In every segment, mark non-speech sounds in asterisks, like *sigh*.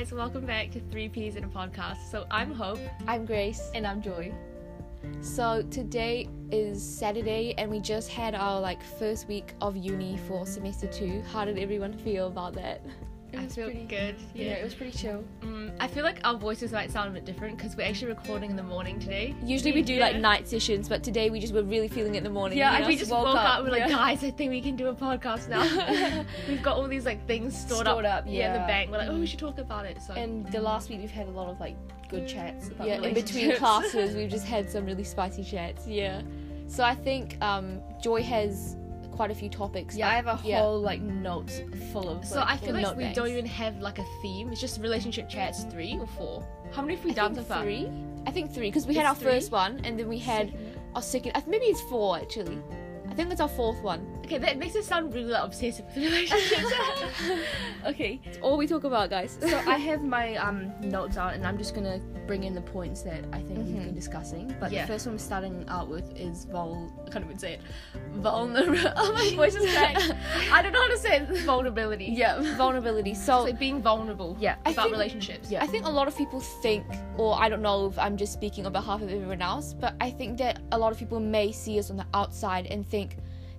guys, welcome back to Three Peas in a Podcast. So I'm Hope. I'm Grace. And I'm Joy. So today is Saturday and we just had our like first week of uni for semester 2. How did everyone feel about that? It I was feel pretty good. Yeah, Yeah. it was pretty chill. Mm, I feel like our voices might sound a bit different because we're actually recording in the morning today. Usually we do like night sessions, but today we just were really feeling it in the morning. Yeah, and we just woke, up. We're like, guys, I think we can do a podcast now. *laughs* We've got all these like things stored, Stored up, Yeah. in the bank. We're like, oh, we should talk about it. So And the last week we've had a lot of like good chats yeah, in between *laughs* classes *laughs* we've just had some really spicy chats. Yeah. So I think um, Joy has quite a few topics. Yeah, I have a Yeah. whole like notes full of. So like, I feel little like we note don't even have like a theme. It's just relationship chats three or four. How many have we I done think so far? three. I think three because we had our three? first one and then we had our second. Uh, maybe it's four actually. I think it's our fourth one. Okay, that makes us sound really like, obsessive with relationships. *laughs* *laughs* Okay, It's all we talk about, guys. so I *laughs* have my um notes out, and I'm just gonna bring in the points that I think we've Mhm. been discussing. But Yeah. the first one I'm starting out with is vul. I can't even say it. Vulnerable. Oh, my voice is cracked. I don't know how to say it. vulnerability. Yeah. vulnerability. So So being vulnerable. Yeah. About think- relationships. Yeah. I think a lot of people think, or I don't know if I'm just speaking on behalf of everyone else, but I think that a lot of people may see us on the outside and think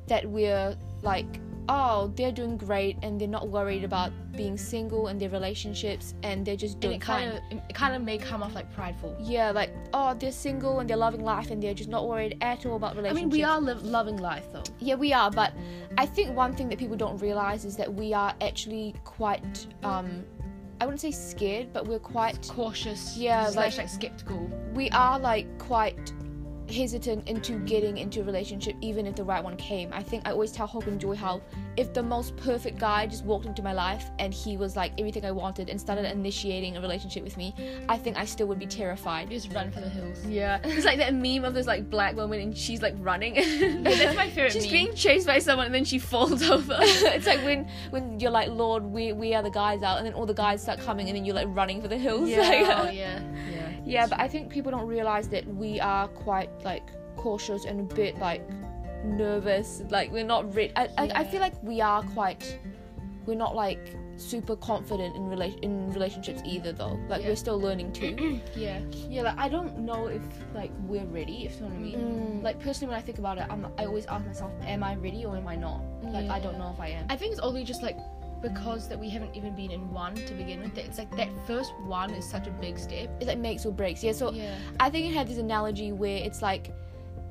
that we're like, oh, they're doing great and they're not worried about being single and their relationships and they're just And doing it fine. kind of it kind of may come off like prideful. yeah, like oh, they're single and they're loving life and they're just not worried at all about relationships. I mean, we are loving life though. Yeah, we are, but I think one thing that people don't realize is that we are actually quite um I wouldn't say scared, but we're quite Cautious. Yeah, slash like- like skeptical. we are like quite hesitant into getting into a relationship even if the right one came. I think I always tell Hope and Joy how if the most perfect guy just walked into my life and he was like everything I wanted and started initiating a relationship with me, I think I still would be terrified. Just run for the hills. Yeah, *laughs* it's like that meme of this like black woman and she's like running. Yeah, that's my favorite she's meme. being chased by someone and then she falls *laughs* over. *laughs* it's like when when you're like, Lord, we we are the guys out and then all the guys start coming and then you're like running for the hills. Like- oh yeah. yeah. Yeah, but I think people don't realize that we are quite like cautious and a bit like nervous. Like we're not re- I, I, I feel like we are quite. We're not like super confident in relation in relationships either, though. Like Yeah. we're still learning too. *clears throat* Yeah. Yeah, like I don't know if like we're ready, if you know what I mean. Mm. Like personally when I think about it, I'm, I always ask myself, am I ready or am I not? Like I don't know if I am. I think it's only just like because that we haven't even been in one to begin with. It's like that first one is such a big step. It like makes or breaks. Yeah. So Yeah. I think it had this analogy where it's like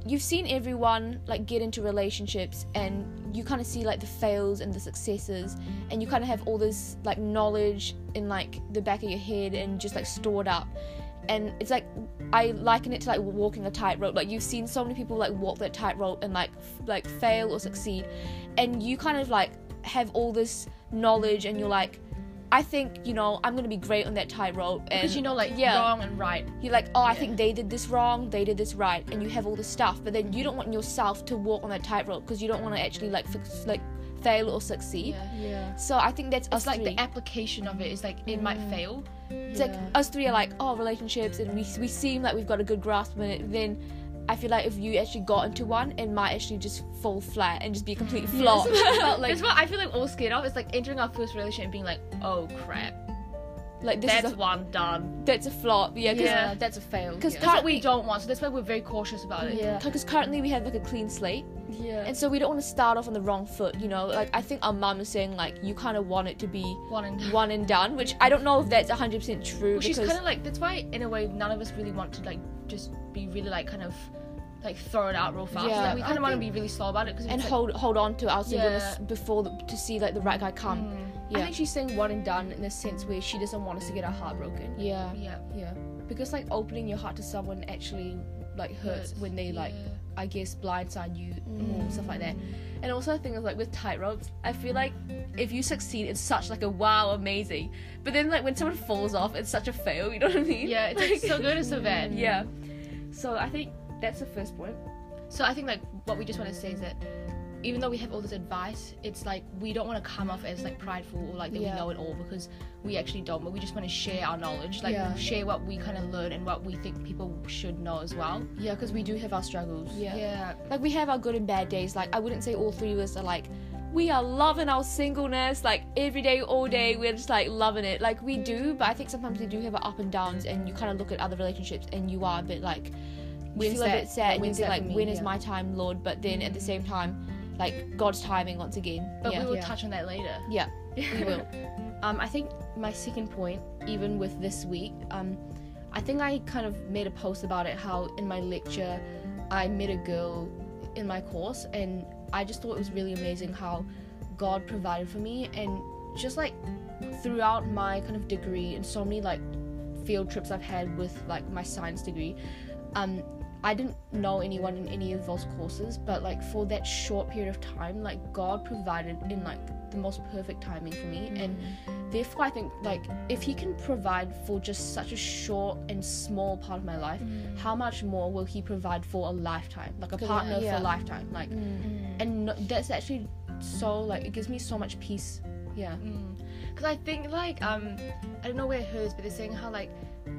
you've seen everyone like get into relationships and you kind of see like the fails and the successes and you kind of have all this like knowledge in like the back of your head and just like stored up and it's like I liken it to like walking a tightrope like you've seen so many people like walk that tightrope and like f- like fail or succeed and you kind of like have all this knowledge and you're like I think you know I'm gonna be great on that tightrope and Because you know like yeah. wrong and right. you're like, oh, I Yeah. think they did this wrong, they did this right, and you have all this stuff, but then you don't want yourself to walk on that tightrope because you don't want to actually like fix, like fail or succeed. Yeah. yeah. So I think that's us It's like three. the application of it is like it might Mm. fail. it's like us three are like, oh, relationships, and we we seem like we've got a good grasp on it. Then I feel like if you actually got into one, it might actually just fall flat and just be a complete flop. *laughs* *laughs* But like That's what I feel like all scared of. It's like entering our first relationship and being like, oh crap, like this that's is a, one done. that's a flop. Yeah, yeah, that's a fail. 'cause yeah. That's what we don't want. So that's why we're very cautious about it. yeah. because currently we have like a clean slate. yeah. And so we don't want to start off on the wrong foot, you know. Like I think our mum is saying like you kind of want it to be One and done. one and done, which I don't know if that's hundred percent true Which is because kind of like that's why in a way none of us really want to like just be really like kind of like throw it out real fast. Yeah, like, we kind of want to be really slow about it because and like, hold hold on to our singleness Yeah. before the, to see like the right guy come. mm, I Yeah, think she's saying one and done in the sense where she doesn't want us to get our heart broken. yeah, yeah, Yeah. Because like opening your heart to someone actually like hurts when they like. I guess blindside you Mm. or stuff like that. And also I think of like with tightropes, I feel like if you succeed it's such like a wow amazing. But then like when someone falls off it's such a fail, you know what I mean? Yeah, it's like so good or so bad. *laughs* Yeah. So I think that's the first point. So I think like what we just want to say is that even though we have all this advice, it's like we don't want to come off as like prideful or like that Yeah. we know it all because we actually don't. But we just want to share our knowledge, like Yeah. share what we kind of learn and what we think people should know as well. Yeah, because we do have our struggles. yeah, Yeah, Like we have our good and bad days. Like I wouldn't say all three of us are like we are loving our singleness like every day, all day. We're just like loving it. Like we do, but I think sometimes we do have our up and downs, and you kind of look at other relationships and you are a bit like, you When's feel a that- bit sad, and you when's feel like, me? when is Yeah. my time, Lord? But then at the same time, like God's timing once again. But yeah. we will Yeah. touch on that later. yeah, *laughs* we will. Um, I think my second point, even with this week, um, I think I kind of made a post about it. How in my lecture, I met a girl in my course, and I just thought it was really amazing how God provided for me, and just like throughout my kind of degree and so many like field trips I've had with like my science degree, um, I didn't know anyone in any of those courses, but like for that short period of time, like God provided in like the most perfect timing for me, and mm-hmm. therefore I think like if He can provide for just such a short and small part of my life, mm-hmm. how much more will He provide for a lifetime, like a partner yeah. for a lifetime, like, mm-hmm. and no, that's actually so like it gives me so much peace. Yeah. Because I think like um, I don't know where it hers, but they're saying how like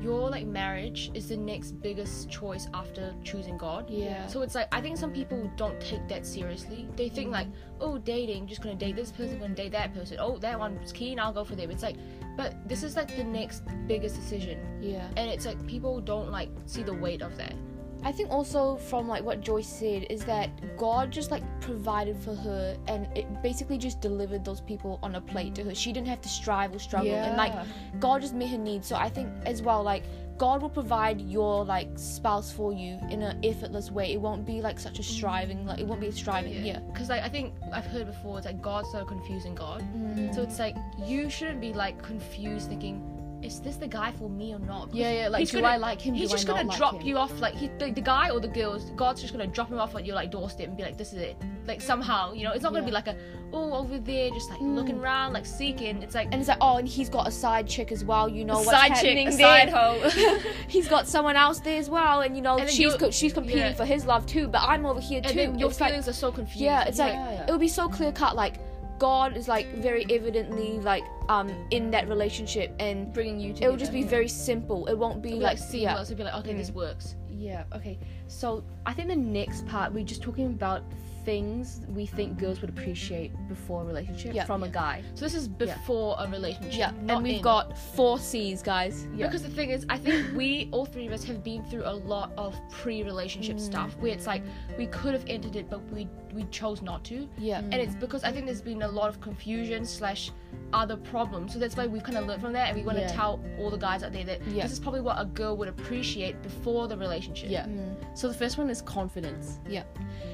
your like marriage is the next biggest choice after choosing God. Yeah. So it's like I think some people don't take that seriously. They think like, oh, dating, just gonna date this person, gonna date that person. Oh, that one's keen, I'll go for them. It's like, but this is like the next biggest decision, Yeah. and it's like people don't like see the weight of that. I think also from like what Joy's said is that God just like provided for her and it basically just delivered those people on a plate to her. She didn't have to strive or struggle and like God just met her needs. So I think as well like God will provide your like spouse for you in an effortless way. It won't be like such a striving like it won't be a striving. Yeah. Because like I think I've heard before, it's like God's so confusing God. Mm. So it's like you shouldn't be like confused thinking, is this the guy for me or not? Yeah, yeah. Like, do gonna- I like him? He's do just I gonna drop like him? you off like he, the, the guy or the girls. God's just gonna drop him off at your like doorstep and be like, "This is it." Like somehow, you know, it's not gonna be like a oh over there, just like hmm. looking around, like seeking. It's like And it's like, oh, and he's got a side chick as well. You know what's side happening chick, there. side hoe. *laughs* he's got someone else there as well, and you know And she's co- she's competing yeah. for his love too. But I'm over here and too. your It's like- feelings are so confused. Yeah, it's like Yeah, yeah. it would be so clear cut. Like God is like very evidently like um in that relationship, and bringing you together. it will just be very simple. It won't be It'll like, yeah, seamless. It'll be like, okay, this works. Yeah, okay. So I think the next part we're just talking about things we think girls would appreciate before a relationship Yeah. from a guy. So this is before a relationship. yeah. And we've in. got four C's, guys. Yeah. Because the thing is, I think we, all three of us, have been through a lot of pre-relationship mm. stuff where it's like we could have entered it, but we we chose not to. Yeah. And it's because I think there's been a lot of confusion slash other problems. So that's why we've kind of learned from that, and we want to Yeah. tell all the guys out there that Yeah. this is probably what a girl would appreciate before the relationship. Yeah. Mm. Mm. So the first one is confidence. Yeah.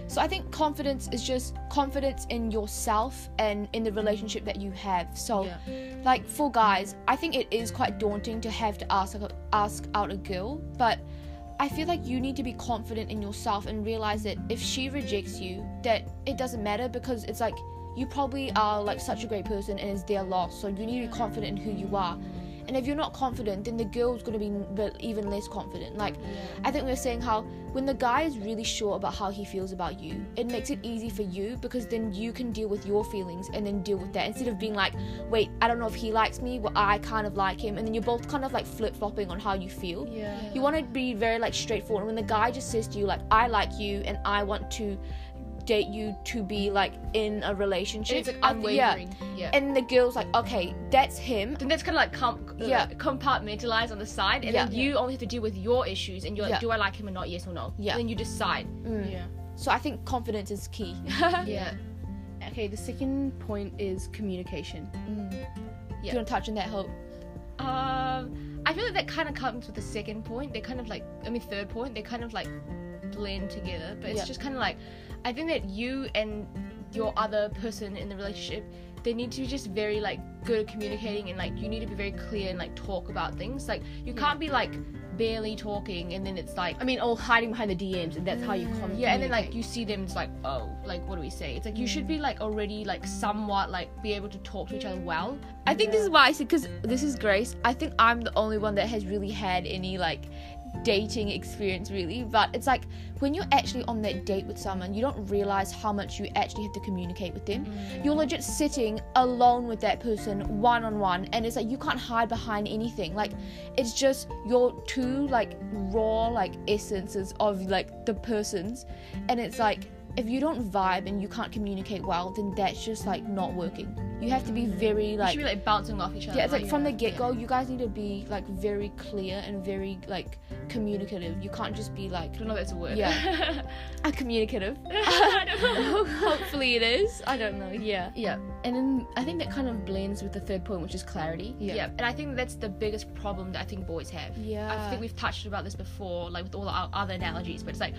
So I think confidence is just confidence in yourself and in the relationship that you have. So Yeah. like for guys, I think it is quite daunting to have to ask ask out a girl, but I feel like you need to be confident in yourself and realize that if she rejects you, that it doesn't matter because it's like you probably are like such a great person and it's their loss. So you need to be confident in who you are. And if you're not confident, then the girl's gonna be even less confident. Like, I think we are saying how when the guy is really sure about how he feels about you, it makes it easy for you because then you can deal with your feelings and then deal with that instead of being like, wait, I don't know if he likes me, but I kind of like him, and then you're both kind of like flip flopping on how you feel. Yeah. You want to be very like straightforward. And when the guy just says to you like, I like you and I want to date you to be like in a relationship, And it's like I th- yeah. Yeah. And the girl's like, okay, that's him. then that's kind of like com- Yeah. yeah. compartmentalize on the side, and then Yeah. you only have to deal with your issues, and you're like, Yeah. do I like him or not? Yes or no. Yeah. And then you decide. Mm. Yeah. So I think confidence is key. *laughs* Yeah. Okay, the second point is communication. Mm. Yeah. Do you want to touch on that, Hope? Um, I feel like that kind of comes with the second point. They kind of like, I mean, third point. They kind of like blend together. But it's Yeah. just kind of like, I think that you and your other person in the relationship, they need to be just very like good at communicating and like you need to be very clear and like talk about things. Like you can't be like barely talking and then it's like. I mean, all hiding behind the DMs, and that's how you come. Yeah, and then like you see them, it's like, oh, like what do we say? It's like you should be like already like somewhat like be able to talk to each other well. I think this is why I said because this is Grace. I think I'm the only one that has really had any like dating experience really but it's like when you're actually on that date with someone you don't realize how much you actually have to communicate with them. Mm. You're legit sitting alone with that person one on one and it's like you can't hide behind anything. Like it's just your two like raw like essences of like the persons and it's like if you don't vibe and you can't communicate well, then that's just like not working. You have to be very You like should be like bouncing off each other. yeah, it's like from the get go, you guys need to be like very clear and very like communicative. You can't just be like I don't know if that's a word. Yeah. *laughs* a communicative. *laughs* I don't know. *laughs* Hopefully it is. I don't know. Yeah. Yeah, and then I think that kind of blends with the third point, which is clarity. Yeah. and I think that's the biggest problem that I think boys have. Yeah. I think we've touched about this before, like with all our other analogies, but it's like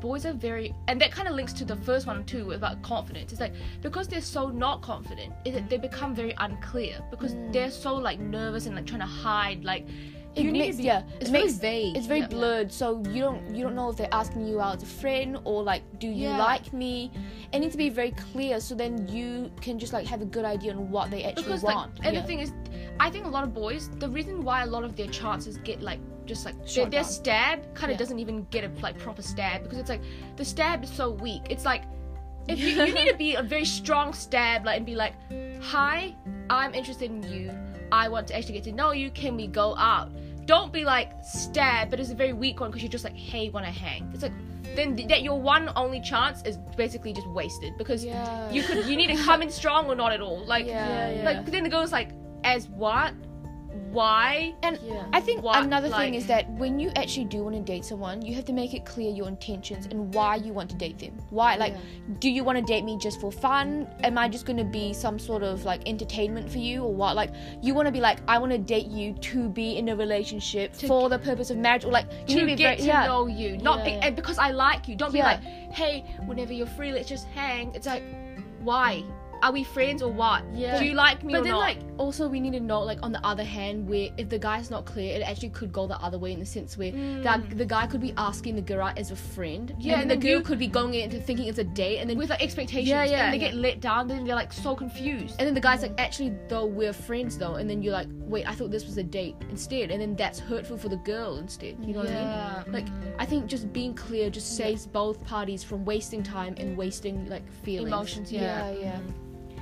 boys are very, and that kind of links to the first one too about confidence. It's like because they're so not confident, it, they become very unclear because mm. they're so like nervous and like trying to hide. Like It you need makes to be. yeah. It's it very makes vague. it's very Yeah. blurred, so you don't you don't know if they're asking you out as a friend or like do you Yeah. like me. It needs to be very clear, so then you can just like have a good idea on what they actually because want. like and the thing is i think a lot of boys the reason why a lot of their chances get like just like their, their stab kind of doesn't even get a like proper stab because it's like the stab is so weak it's like if you, you need to be a very strong stab like and be like hi i'm interested in you. I want to actually get to know you. Can we go out? Don't be like stab but it's a very weak one because you're just like hey wanna hang. It's like then th- that your one only chance is basically just wasted because Yeah. you could you need to come in *laughs* strong or not at all. Like Yeah, yeah. like then the girl's like as what why And Yeah. I think What, another like- thing is that when you actually do want to date someone, you have to make it clear your intentions and why you want to date them. Why, like, do you want to date me just for fun? Am I just going to be some sort of like entertainment for you, or what? Like, you want to be like, I want to date you to be in a relationship for the purpose of marriage, or like you to be get very, to yeah. know you not Yeah, be, yeah. and because i like you don't be like hey whenever you're free let's just hang it's like why are we friends or what Yeah. do you like me But or then, not like, also we need to know, like, on the other hand, where if the guy's not clear, it actually could go the other way in the sense where that the guy could be asking the girl out as a friend, Mm. Yeah, and and then the girl you- could be going into thinking it's a date, and then with like expectations Yeah, yeah. and they get let down then they're like so confused and then the guy's like, actually, though we're friends though, and then you're like, wait, I thought this was a date instead, and then that's hurtful for the girl instead. You know what I Yeah. mean? Like, I think just being clear just saves both parties from wasting time and wasting like feelings. emotions yeah, yeah, yeah.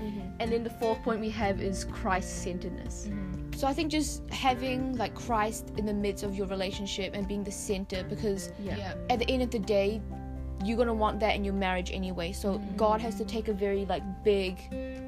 Mm-hmm. And then the fourth point we have is Christ centeredness. Mm-hmm. So I think just having like Christ in the midst of your relationship and being the center, because Yeah. yeah. at the end of the day you're gonna want that in your marriage anyway so mm-hmm. god has to take a very like big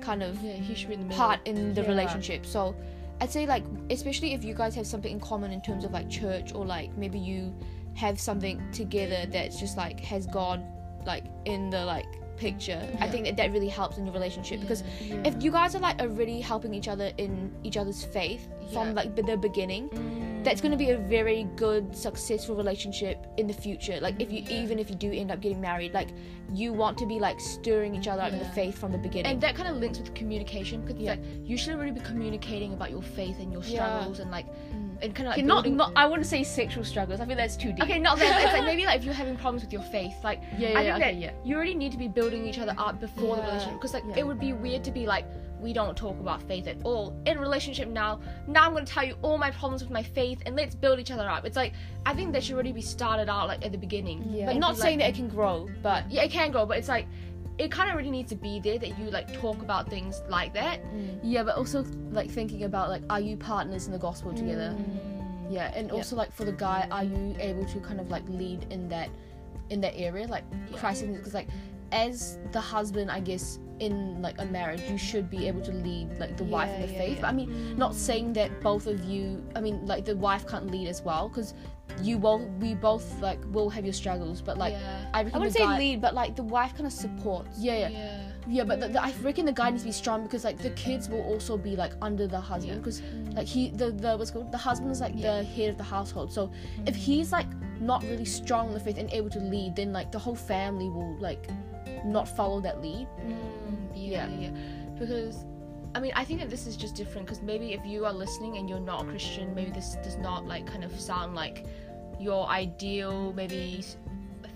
kind of yeah he should be in the part in the Yeah. relationship so i'd say like especially if you guys have something in common in terms of like church or like maybe you have something together that's just like has god like in the like picture i think that that really helps in your relationship because if you guys are like already helping each other in each other's faith from like the beginning mm. that's going to be a very good successful relationship in the future. Like if you even if you do end up getting married like you want to be like stirring each other up in the faith from the beginning. And that kind of links with communication because Yeah. like you should already be communicating about your faith and your Yeah. struggles and like and kind of Okay, like not, building- not. I wouldn't say sexual struggles. I think that's too deep. Okay, not that. It's like *laughs* maybe like if you're having problems with your faith, like Yeah, I yeah, think okay, that yeah. you already need to be building each other up before the relationship. Because like yeah. it would be weird to be like we don't talk about faith at all in relationship now. Now I'm gonna tell you all my problems with my faith and let's build each other up. It's like I think that should already be started out like at the beginning. yeah. Like, not saying like, that it can grow but yeah, it can grow, but it's like it kind of really needs to be there that you like talk about things like that. Yeah, but also like thinking about like, are you partners in the gospel together? Mm. Yeah, and also like for the guy, are you able to kind of like lead in that in that area, like Christ? Because like as the husband, I guess in like a marriage, you should be able to lead like the wife in the yeah, faith. yeah. But I mean, not saying that both of you. I mean, like the wife can't lead as well because you both we both like will have your struggles, but like Yeah. I i wouldn't say guy, lead but like the wife kind of supports Yeah, yeah. Yeah. Yeah, but the, the, I reckon the guy needs to be strong because like the kids will also be like under the husband because like he the the what's called the husband is like the head of the household. So if he's like not really strong in the faith and able to lead, then like the whole family will like not follow that lead. Mm, yeah, yeah, Because, I mean, I think that this is just different. Because maybe if you are listening and you're not a Christian, maybe this does not like kind of sound like your ideal maybe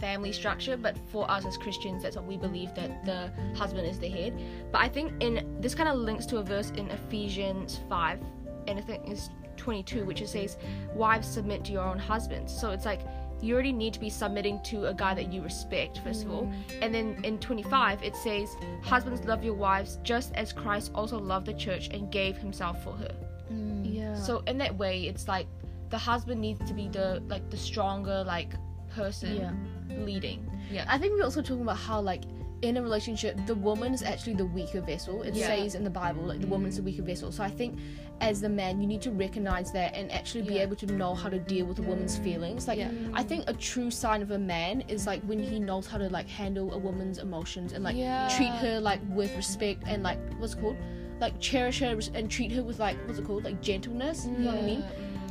family structure. But for us as Christians, that's what we believe that the husband is the head. But I think in this kind of links to a verse in Ephesians five, and I think it's 22, which it says, "Wives submit to your own husbands." So it's like you already need to be submitting to a guy that you respect first of all. Mm. And then in 25 it says husbands love your wives just as christ also loved the church and gave himself for her. Mm. Yeah. so in that way it's like the husband needs to be the like the stronger like person yeah. leading. Yeah. I think we're also talking about how like in a relationship, the woman is actually the weaker vessel. It Yeah. says in the Bible, like the woman's the weaker vessel. So I think as the man, you need to recognize that and actually be Yeah. able to know how to deal with a woman's mm. feelings. Like Yeah. I think a true sign of a man is like when he knows how to like handle a woman's emotions and like Yeah. treat her like with respect and like what's it called, like cherish her and treat her with like what's it called, like gentleness. You know what I mean?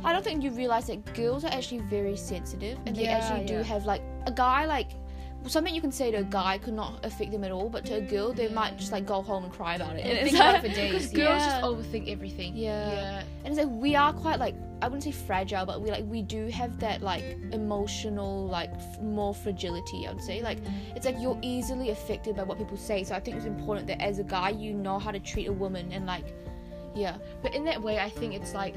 I don't think you realize that girls are actually very sensitive and they actually do yeah. have like a guy like something you can say to a guy could not affect them at all, but to a girl they might just like go home and cry about it. And *laughs* Think it's about it for days. *laughs* Because girls Yeah. just overthink everything. Yeah. Yeah. and it's like we are quite like I wouldn't say fragile, but we like we do have that like emotional like f- more fragility. I would say like it's like you're easily affected by what people say. So I think it's important that as a guy you know how to treat a woman and like yeah But in that way, I think it's like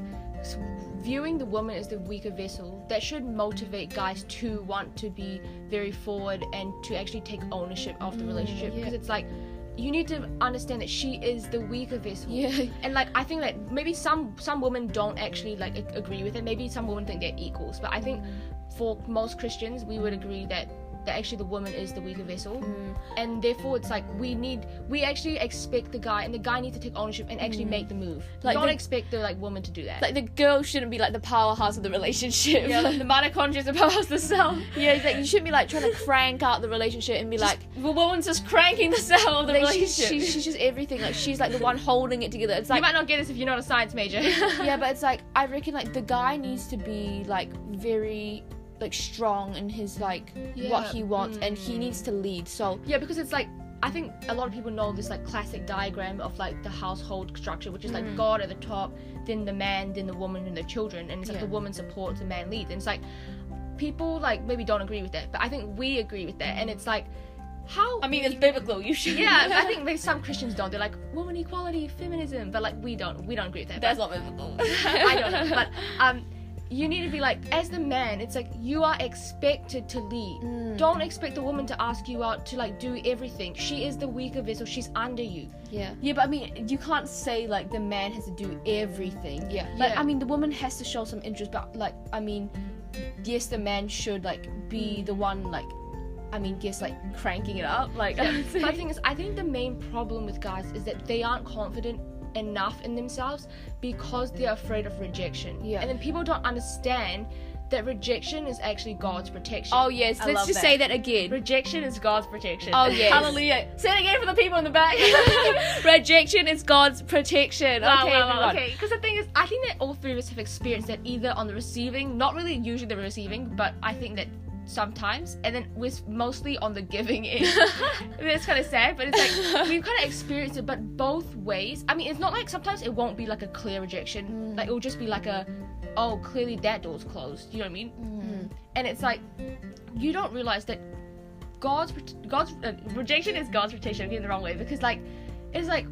viewing the woman as the weaker vessel that should motivate guys to want to be very forward and to actually take ownership of the mm, relationship. because it's like you need to understand that she is the weaker vessel. Yeah. And like i think that maybe some some women don't actually like agree with it. Maybe some women think they're equals. But i think for most christians we would agree that that actually the woman is the weaker vessel hmm. and therefore it's like we need we actually expect the guy and the guy needs to take ownership and actually hmm. make the move Like don't the- expect the like woman to do that like the girl shouldn't be like the powerhouse of the relationship. Yeah, like the *laughs* mitochondria are powerhouse of the cell. Yeah, it's like you shouldn't be like trying to crank out the relationship and be like, The woman's just cranking the cell of the like relationship. she's, she's just everything. Like she's like the one holding it together. It's like you might not get this if you're not a science major yeah, *laughs* but it's like I reckon like the guy needs to be like very like strong in his like what he wants and he needs to lead. So yeah because it's like I think a lot of people know this like classic diagram of like the household structure, which is like God at the top, then the man, then the woman, and the children, and it's like Yeah. the woman supports, the man leads, and it's like people like maybe don't agree with that, but I think we agree with that, and it's like how I mean, it's biblical. You should. yeah, I *laughs* think maybe some Christians don't. They're like woman equality, feminism, but like we don't. We don't agree with that. that's not biblical. *laughs* I don't know, but um, you need to be like as the man. It's like you are expected to lead. Mm. Don't expect the woman to ask you out to like do everything. She is the weaker vessel. She's under you. yeah. Yeah, but I mean, you can't say like the man has to do everything. Yeah. Like Yeah. I mean, the woman has to show some interest, but like I mean, yes, the man should like be the one like, I mean, guess like cranking it up. Like, I would *laughs* *laughs* But the thing is, I think the main problem with guys is that they aren't confident enough in themselves because they're afraid of rejection. Yeah. And then people don't understand that rejection is actually God's protection. Oh yes, I let's just that. say that again. Rejection is God's protection. Oh yes. Hallelujah. Say it again for the people in the back. *laughs* Rejection is God's protection. Wow, okay, wow, wow, okay. Because the thing is, I think that all three of us have experienced that either on the receiving, not really usually the receiving, but I think that sometimes, and then we're mostly on the giving end. *laughs* it's kind of sad, but it's like *laughs* we've kind of experienced it, but both ways. I mean, it's not like sometimes it won't be like a clear rejection. Like it will just be like a, oh, clearly that door's closed. You know what I mean? And it's like you don't realize that God's God's uh, rejection is God's. I'm getting it the wrong way because like it's like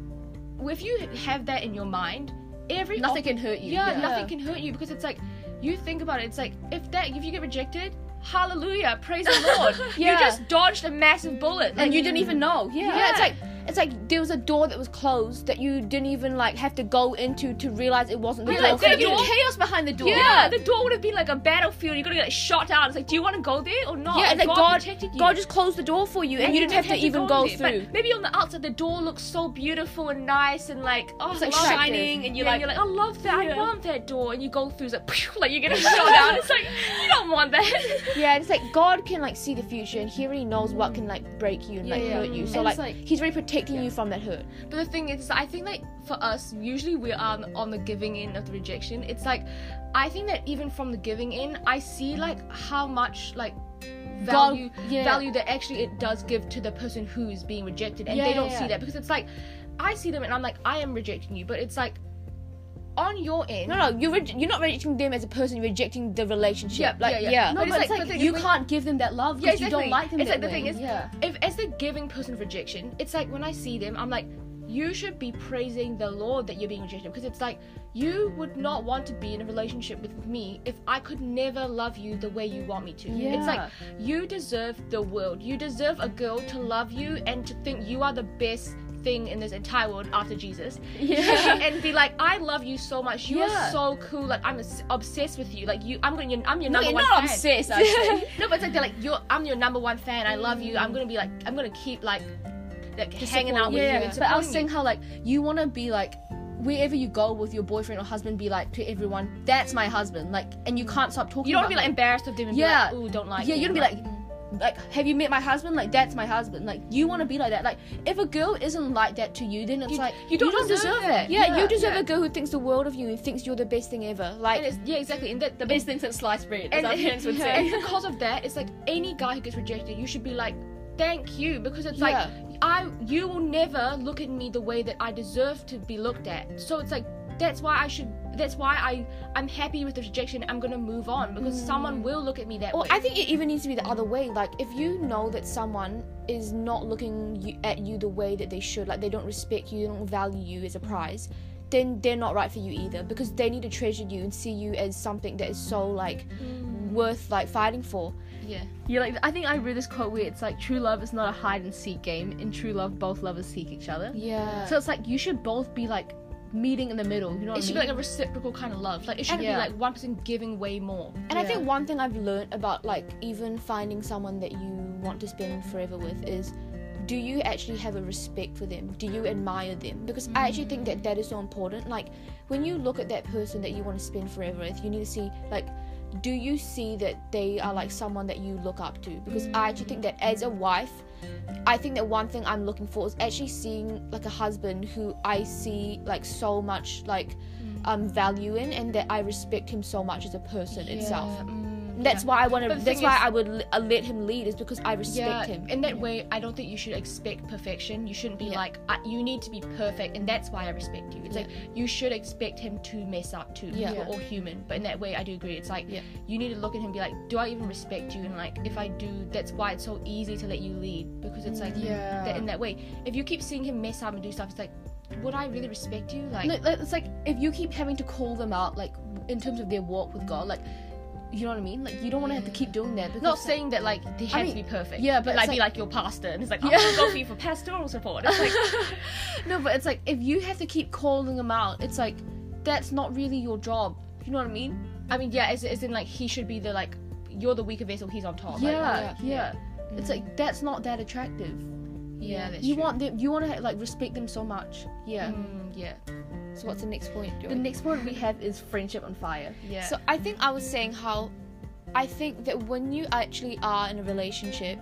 if you have that in your mind, every Nothing op- can hurt you. Yeah, Yeah. nothing can hurt you because it's like you think about it. It's like if that if you get rejected, hallelujah, praise the Lord. *laughs* Yeah. You just dodged a massive bullet and you didn't even know. Yeah. Yeah, it's like it's like there was a door that was closed that you didn't even like have to go into to realize it wasn't the Yeah, door like, door- chaos behind the door. Yeah, the door would have been like a battlefield. You're gonna get like, shot down. It's like, do you want to go there or not? Yeah, And it's like God, you. God just closed the door for you, and, you didn't have to even go there. through. But maybe on the outside, the door looks so beautiful and nice and like, oh, It's, like, I love it. shining, and you're Yeah, like, you're like, I love that. Yeah. I want that door. And you go through, it's like, phew, like you're getting shot down. It's like, you don't want that. *laughs* Yeah, it's like God can like see the future, and He already knows what can like break you and like hurt you. So And like, He's like- He's protecting you from that hurt. But the thing is, I think like for us, usually we are on- on the giving end of the rejection. It's like, I think that even from the giving end, I see like how much like value yeah. value that actually it does give to the person who is being rejected, and Yeah, they don't yeah. see that because it's like, I see them and I'm like, I am rejecting you, but it's like, on your end. No, no, you're re- you're not rejecting them as a person. You're rejecting the relationship. Yeah, like yeah, yeah. No, But but, it's it's like like, the you can't give them that love Yeah, because you don't like them. It's that like the thing is, yeah. if as the giving person of rejection, it's like when I see them, I'm like, you should be praising the Lord that you're being rejected because it's like you would not want to be in a relationship with me if I could never love you the way you want me to. Yeah. It's like you deserve the world. You deserve a girl to love you and to think you are the best thing in this entire world after Jesus. Yeah. and be like, I love you so much. You Yeah. are so cool. Like I'm obsessed with you. Like you, I'm gonna, I'm your No, number you're one not fan. obsessed. *laughs* No, but it's like they're like, you're, I'm your number one fan. I love you. I'm mm. gonna be like, I'm gonna keep like like hanging out with yeah, you and but I was saying how like you want to be like wherever you go with your boyfriend or husband, be like to everyone, that's my husband. Like, and you can't stop talking. you don't about want to be like him. embarrassed of them and Yeah. be like, ooh, don't like yeah, you don't be like. Like, have you met my husband? Like, that's my husband. Like, you want to be like that. Like, if a girl isn't like that to you, then it's You- like you don't deserve it. Yeah, you deserve yeah. a girl who thinks the world of you and thinks you're the best thing ever. Like, yeah, exactly. And that The best thing since sliced bread, as our *laughs* parents would and because of that, it's like any guy who gets rejected, you should be like, thank you, because it's like I, you will never look at me the way that I deserve to be looked at. So it's like that's why I should. That's why I, I'm happy with the rejection. I'm gonna move on because hmm. someone will look at me that Or way. I think it even needs to be the other way. Like, if you know that someone is not looking you, at you the way that they should, like they don't respect you, they don't value you as a hmm. prize, then they're not right for you either. Because they need to treasure you and see you as something that is so like hmm. worth like fighting for. yeah. Yeah, like I think I read this quote where it's like true love is not a hide and seek game. In true love, both lovers seek each other. Yeah. So it's like you should both be like meeting in the middle. You know what It should mean? be like a reciprocal kind of love. Like it shouldn't Yeah. be like one person giving way more. And I think one thing I've learned about like even finding someone that you want to spend forever with is do you actually have a respect for them? Do you admire them? Because I actually think that that is so important. Like when you look at that person that you want to spend forever with, you need to see like do you see that they are like someone that you look up to? Because I actually think that as a wife, I think that one thing I'm looking for is actually seeing like a husband who I see like so much like um value in and that I respect him so much as a person itself. Mm, That's why I want to. That's why is- I would uh, let him lead is because I respect yeah, him. in that way, I don't think you should expect perfection. You shouldn't be Yeah. like, I, you need to be perfect, and that's why I respect you. It's Yeah. like you should expect him to mess up too. Yeah. We're all human, but in that way, I do agree. It's like Yeah. you need to look at him and be like, do I even respect you? And like, if I do, that's why it's so easy to let you lead because it's like Yeah. that in that way. If you keep seeing him mess up and do stuff, it's like, would I really respect you? Like, No, like, it's like if you keep having to call them out, like in terms of their walk with God, like you know what I mean. Like you don't want to have to keep doing that. Not saying that like they have mean, to be perfect. yeah, but like be like- your pastor, and it's like, I'm Yeah. gonna go for you for pastoral support. It's like. *laughs* no, but it's like if you have to keep calling them out, it's like that's not really your job. You know what I mean? I mean, yeah, as, as in like he should be the like you're the weaker vessel, he's on top. like, yeah, like, yeah. It's like that's not that attractive. yeah, that's you true. want them. You want to like respect them so much. Yeah. Mm, yeah, So what's the next point? Joy? the next point we have is friendship on fire. *laughs* yeah. So I think I was saying how I think that when you actually are in a relationship,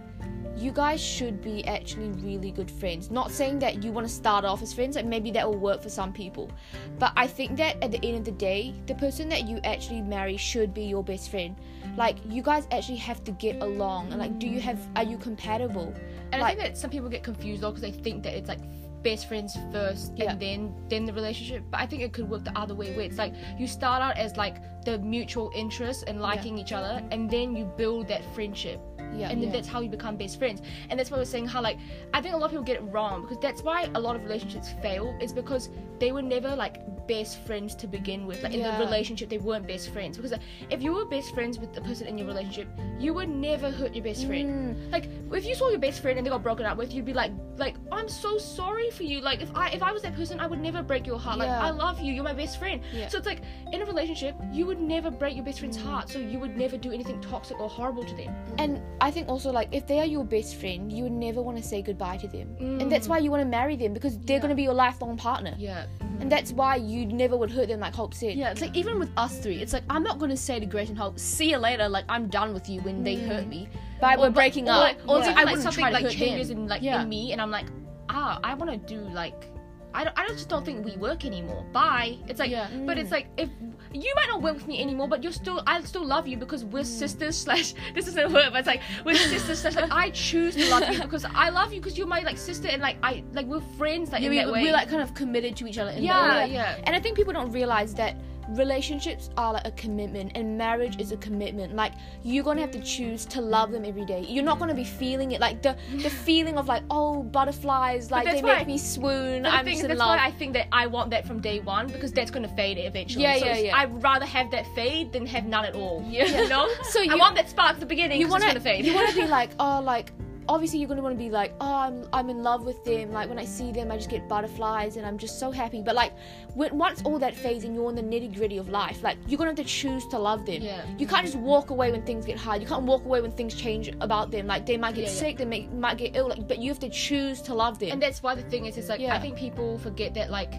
you guys should be actually really good friends. Not saying that you want to start off as friends, like maybe that will work for some people. But I think that at the end of the day, the person that you actually marry should be your best friend. Like you guys actually have to get along and like do you have are you compatible? and like- I think that some people get confused though because they think that it's like best friends first Yeah. and then then the relationship. But I think it could work the other way where it's like you start out as like the mutual interest and liking each other, and then you build that friendship. Yeah. and then that's how you become best friends. And that's why we're saying how like i think a lot of people get it wrong because that's why a lot of relationships fail is because they were never like best friends to begin with. Like in Yeah. the relationship they weren't best friends. Because like, if you were best friends with the person in your relationship you would never hurt your best friend. Mm. like if you saw your best friend and they got broken up with you'd be like like i'm so sorry for you. Like if i if i was that person i would never break your heart. Like i love you. You're my best friend. Yeah. so it's like in a relationship you would never break your best friend's heart. So you would never do anything toxic or horrible to them. And I think also like if they are your best friend, you would never want to say goodbye to them. And that's Mm. why you want to marry them because they're Yeah. going to be your lifelong partner. yeah And that's why you never would hurt them like Hope said. Yeah, it's like even with us three, it's like I'm not gonna say to Grace and Hope, "See you later." Like I'm done with you when they hurt me. But Or- we're but- breaking or up. like- or or it's even like, I wouldn't something try to like hurt changes them. in like Yeah. in me, and I'm like, ah, I want to do like, I don't, I just don't think we work anymore. Bye. It's like, Yeah. but it's mm. like if you might not work with me anymore, but you're still, I still love you because we're sisters *laughs* slash. This isn't a word, but it's like we're sisters slash. Like I choose to love you *laughs* because I love you because you're my like sister and like I like we're friends like Yeah, in we, that way. we're like kind of committed to each other. In yeah, way. yeah. And I think people don't realize that relationships are like a commitment and marriage is a commitment. Like you're gonna have to choose to love them every day. You're not gonna be feeling it like the the *sighs* feeling of like oh butterflies like they make me swoon. I'm thing just in that's love. why I think that I want that from day one because that's gonna fade eventually. Yeah, so yeah, yeah. I'd rather have that fade than have none at all. Yeah. You know? *laughs* So I you- want that spark at the beginning. you want want to fade. you want to be *laughs* like oh like obviously you're gonna want to be like, oh, I'm I'm in love with them. Like when I see them, I just get butterflies and I'm just so happy. But like when once all that fades and you're in the nitty gritty of life, like you're gonna have to choose to love them. Yeah. You can't just walk away when things get hard. You can't walk away when things change about them. Like they might get Yeah, yeah. sick, they may, might get ill. Like, but you have to choose to love them. and that's why the thing is, it's like Yeah. I think people forget that like,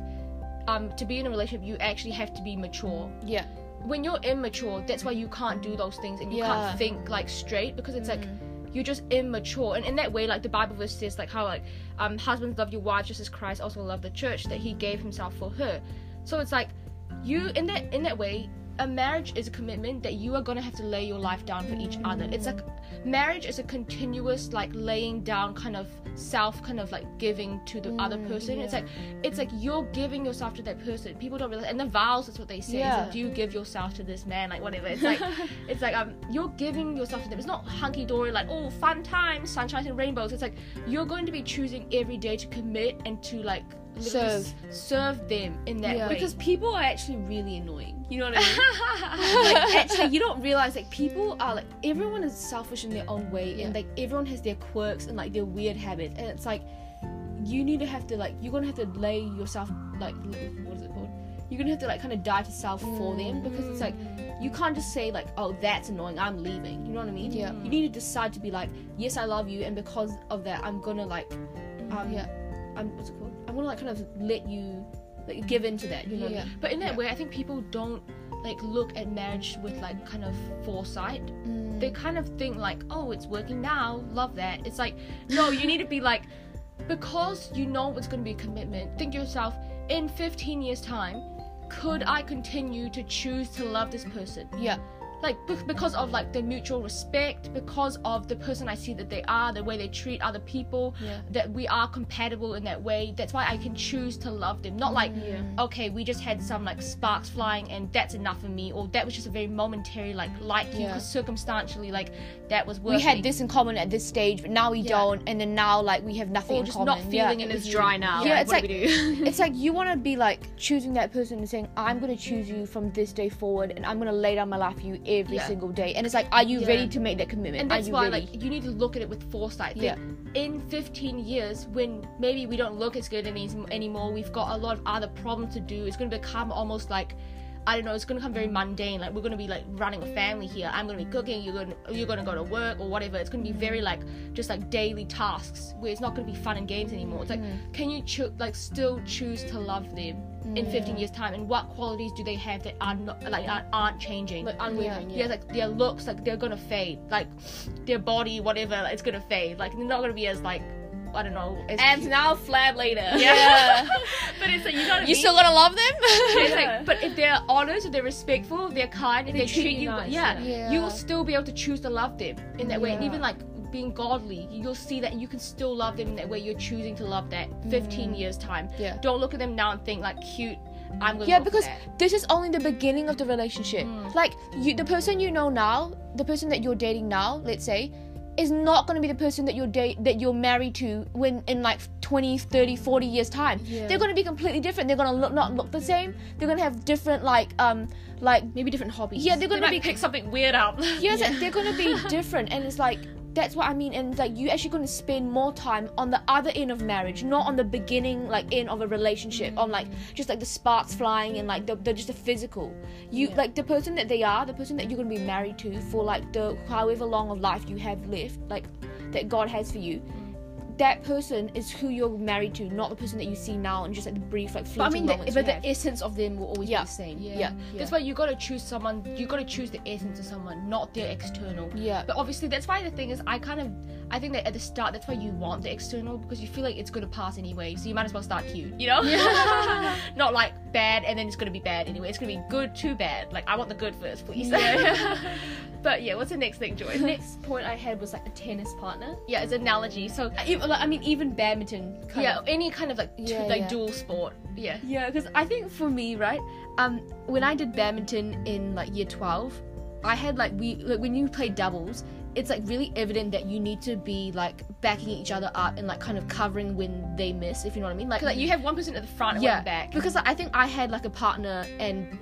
um, to be in a relationship, you actually have to be mature. yeah. When you're immature, that's why you can't do those things and you Yeah. Mm-hmm. can't think like straight because it's like you're just immature. And in that way, like the Bible verse says, like how like um husbands love your wives just as Christ also loved the church that He gave Himself for her. So it's like you in that in that way. A marriage is a commitment that you are gonna have to lay your life down for each other. It's like marriage is a continuous like laying down kind of self kind of like giving to the other person. It's like it's like you're giving yourself to that person. People don't realize and the vows that's what they say. It's Yeah. like, do you give yourself to this man? Like whatever. It's like *laughs* it's like um you're giving yourself to them. It's not hunky dory like oh fun times, sunshine and rainbows. It's like you're going to be choosing every day to commit and to like Serve. serve them in that Yeah. way. Because people are actually really annoying. You know what I mean? *laughs* like actually you don't realize like people are like everyone is selfish in their own way and like everyone has their quirks and like their weird habits and it's like you need to have to like you're gonna have to lay yourself like what is it called? You're gonna have to like kind of die to self for them because it's like you can't just say like oh that's annoying I'm leaving. You know what I mean? Yeah. You need to decide to be like yes I love you and because of that I'm gonna like um Yeah. I'm what's it called? I'm gonna like kind of let you like give into that. You know? what I Yeah. mean? But in that Yeah. way, I think people don't like look at marriage with like kind of foresight. Mm. They kind of think like, oh, it's working now, love that. It's like, no, you need to be like, because you know it's going to be a commitment. Think to yourself, in 15 years' time, could I continue to choose to love this person? Yeah. Like because of like the mutual respect because of the person i see that they are the way they treat other people Yeah. that we are compatible in that way that's why i can choose to love them not like Yeah. okay we just had some like sparks flying and that's enough for me or that was just a very momentary like liking Yeah. because circumstantially like that was We had this in common at this stage, but now we Yeah. don't, and then now like we have nothing or in just common. not feeling yeah. it It's as dry now. Yeah, like, it's what like- do we do? *laughs* *laughs* it's like you want to be like choosing that person and saying i'm going to choose you from this day forward and i'm going to lay down my life for you every Yeah. single day and it's like are you Yeah. ready to make that commitment and are that's you why ready like you need to look at it with foresight that Yeah. in 15 years when maybe we don't look as good any, anymore we've got a lot of other problems to do it's going to become almost like I don't know. It's gonna become very mundane. Like we're gonna be like running a family here. I'm gonna be cooking. You're gonna you're gonna go to work or whatever. It's gonna be very like just like daily tasks where it's not gonna be fun and games anymore. It's like mm. can you cho- like still choose to love them in 15 years time? And what qualities do they have that are not like aren't, aren't changing? like unwavering. yeah, like their looks, like they're gonna fade. Like their body, whatever, like, it's gonna fade. Like they're not gonna be as like I don't know. And now flab later. yeah, *laughs* *laughs* but it's like you I you still gonna love them *laughs* It's like, but if they're honest, if they're respectful, if they're kind, if they, treat, treat you you, nice, yeah, yeah. you'll still be able to choose to love them in that way. And even like being godly, you'll see that you can still love them in that way. You're choosing to love that mm. 15 years time. Yeah. Don't look at them now and think like cute. I'm gonna yeah because this is only the beginning of the relationship mm. like you the person you know now the person that you're dating now let's say is not going to be the person that you're date that you're married to when in like 20 30 40 years time. They're going to be completely different. They're going to look not look the same. They're going to have different like um like Maybe different hobbies. yeah they're going to might be pick something weird up. *laughs* yes they're going to be different. And it's like that's what I mean and like you actually going to spend more time on the other end of marriage not on the beginning like end of a relationship on like just like the sparks flying and like the, the just the physical. You like the person that they are the person that you're going to be married to for like the however long of life you have left like that God has for you that person is who you're married to not the person that you see now and just like the brief like But I mean, the, but the have. essence of them will always Yeah. be the same. Yeah. Yeah. That's why you gotta choose someone. You gotta choose the essence of someone, not their external. yeah But obviously, that's why the thing is, I kind of, I think that at the start, that's why you want the external because you feel like it's gonna pass anyway. So you might as well start cute, you know? *laughs* Not like bad and then it's gonna be bad anyway. It's gonna be good to bad. Like I want the good first, please. Yeah. *laughs* but yeah, what's the next thing, Joy? The next point I had was like a tennis partner. yeah, it's an analogy. So uh, Even, like, I mean, even badminton. Kind yeah, Of. any kind of like Yeah, like yeah. dual sport. Yeah. Yeah, because I think for me, right, um, when I did badminton in like year twelve, I had like we like when you play doubles, it's like really evident that you need to be like backing each other up and like kind of covering when they miss, if you know what I mean. Like, Like you have one person at the front and yeah, one back. because I think I had like a partner and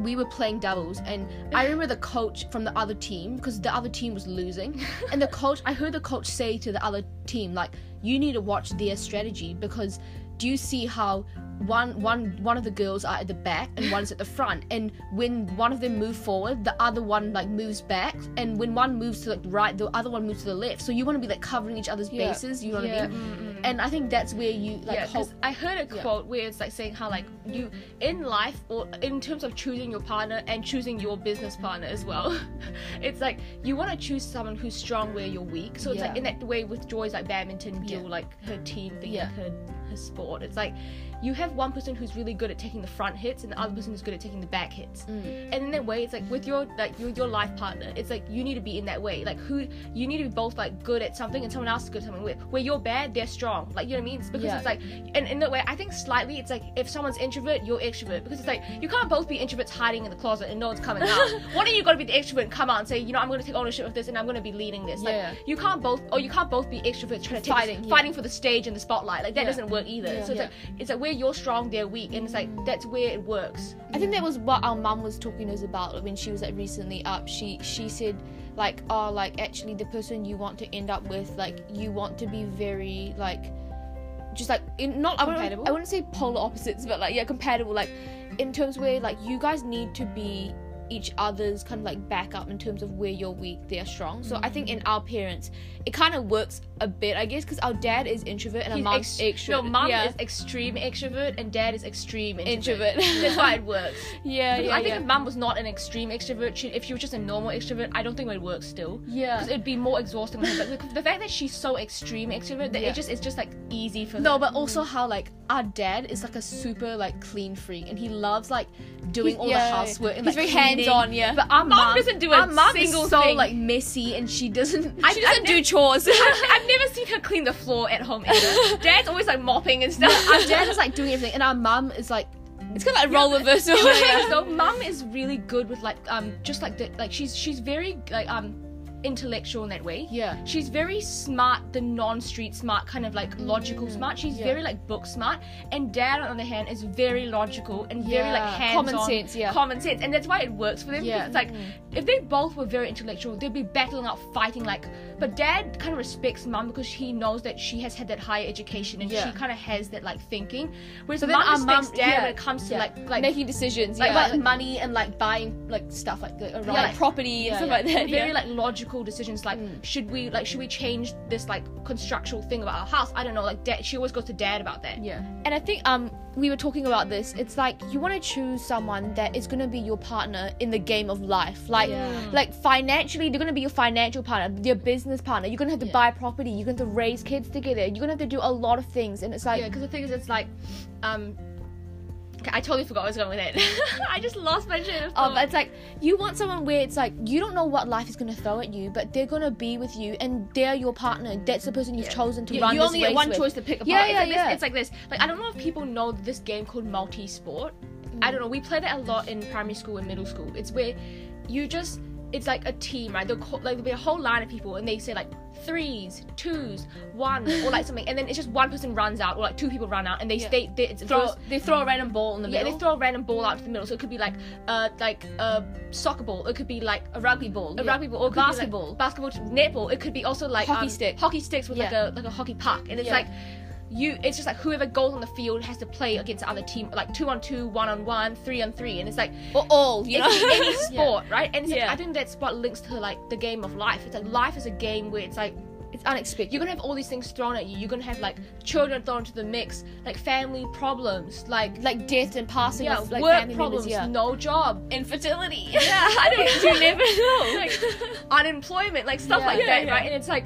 we were playing doubles, and I *sighs* remember the coach from the other team because the other team was losing, *laughs* and the coach, I heard the coach say to the other team like, "You need to watch their strategy because." Do you see how one one one of the girls are at the back and one's at the *laughs* front and when one of them move forward the other one like moves back and when one moves to the right the other one moves to the left so you want to be like covering each other's Yeah. bases you know what Yeah. I mean Mm. and I think that's where you like yeah, hope I heard a Yeah. quote where it's like saying how like you in life or in terms of choosing your partner and choosing your business partner as well, *laughs* it's like you want to choose someone who's strong where you're weak. So it's like in that way with Joy's like badminton deal, Yeah. like her team thing, Yeah. like her her sport. It's like you have one person who's really good at taking the front hits and the other person who's good at taking the back hits. Mm. And in that way, it's like with your like with your life partner, it's like you need to be in that way. Like who you need to be both like good at something and someone else is good at something. Where, where you're bad, they're strong. Like you know what I mean? It's because Yeah. it's like and in that way, I think slightly it's like if someone's introvert, you're extrovert because it's like you can't both be introverts hiding in the closet and no one's coming out. *laughs* One of you got to be the extrovert and come out and say, you know, I'm going to take ownership of this and I'm going to be leading this. Like Yeah. you can't both or you can't both be extroverts trying to take Fighting, yeah. fighting for the stage and the spotlight. Like that doesn't work either. So it's like it's like where you're strong, they're weak, and it's like that's where it works. I think that was what our mum was talking to us about when she was like recently up. She she said like oh like actually the person you want to end up with like you want to be very like just like in, not I wouldn't, I wouldn't say polar opposites but like yeah compatible. Like in terms where like you guys need to be each other's kind of like backup in terms of where you're weak they're strong. So I think mm. in our parents it kind of works a bit I guess because our dad is introvert and our He's mom's ex- extrovert No, mum yeah. is extreme extrovert and dad is extreme Introvert. introvert. *laughs* That's why it works. *laughs* yeah Because yeah I think yeah. if mom was not an extreme extrovert, she, if she was just a normal extrovert, I don't think it would work still. yeah Because it'd be more exhausting. on the, the fact that she's so extreme extrovert, that Yeah. it just it's just like easy for No, her. but also how like our dad is like a super like clean freak, and he loves like doing He's- all the housework and he's like very hands-on, yeah. But our Mom mom doesn't do it. our a mom is so thing. like messy, and she doesn't. I- she doesn't I've do never- chores *laughs* I've, I've never seen her clean the floor at home either. *laughs* Dad's always like mopping and stuff. our dad is like doing everything, and our mum is like it's kind of like role reversal *laughs* so mum is really good with like um just like the like she's she's very like um intellectual in that way. yeah. She's very smart, the non-street smart, kind of like logical smart. She's Mm, yeah. very like book smart, and Dad, on the other hand, is very logical and very like Yeah. hands-on, Common sense, yeah. common sense, and that's why it works for them. Yeah. Because it's like if they both were very intellectual, they'd be battling out, fighting like. But Dad kind of respects Mum because he knows that she has had that higher education and Yeah. she kind of has that like thinking. Whereas So then Mum our respects Dad yeah, when it comes to yeah. like like making decisions Like, yeah like money and like buying like stuff like, like around Yeah, like like- property yeah, and stuff yeah. like that very yeah. like logical decisions like Mm. should we like should we change this like constructual thing about our house i don't know like dad she always goes to dad about that yeah. and I think um we were talking about this it's like you want to choose someone that is going to be your partner in the game of life like Yeah. like financially they're going to be your financial partner your business partner you're going to have to Yeah. buy property you're going to raise kids together you're going to have to do a lot of things and it's like yeah because the thing is it's like um i totally forgot I was going with it. *laughs* i just lost my train of Oh, thought but it's like you want someone where it's like you don't know what life is gonna throw at you, but they're gonna be with you, and they're your partner. That's the person you've Yeah. chosen to You, run you only get one with. choice to pick apart. Yeah, it's yeah, like this, yeah. it's like this like i don't know if people know this game called multi-sport i don't know we played it a lot in primary school and middle school it's where you just it's like a team right They'll call, like there'll be a whole line of people and they say like threes twos one or like something and then it's just one person runs out or like two people run out and they Yeah. stay they, it's Throw, they throw a random ball in the yeah, middle. they throw a random ball out to the middle. So it could be like, uh, like a soccer ball. It could be like a rugby ball. a yeah. rugby ball. Or Basketball. Like basketball, netball. It could be also like Hockey um, stick. hockey sticks with like a like a hockey puck. And it's Yeah. like you. It's just like whoever goes on the field has to play against the other team, like two on two, one on one, three on three. And it's like or all, you know. any *laughs* sport, right? And it's like, I think that's what links to like the game of life. It's like life is a game where it's like it's unexpected. you're gonna have all these things thrown at you. You're gonna have like children thrown into the mix, like family problems, like like death and passing yeah, of like work family problems. Yeah. no job, Infertility. *laughs* yeah, I don't you never know. like unemployment, like stuff Yeah. like Yeah, that, yeah. right? And it's like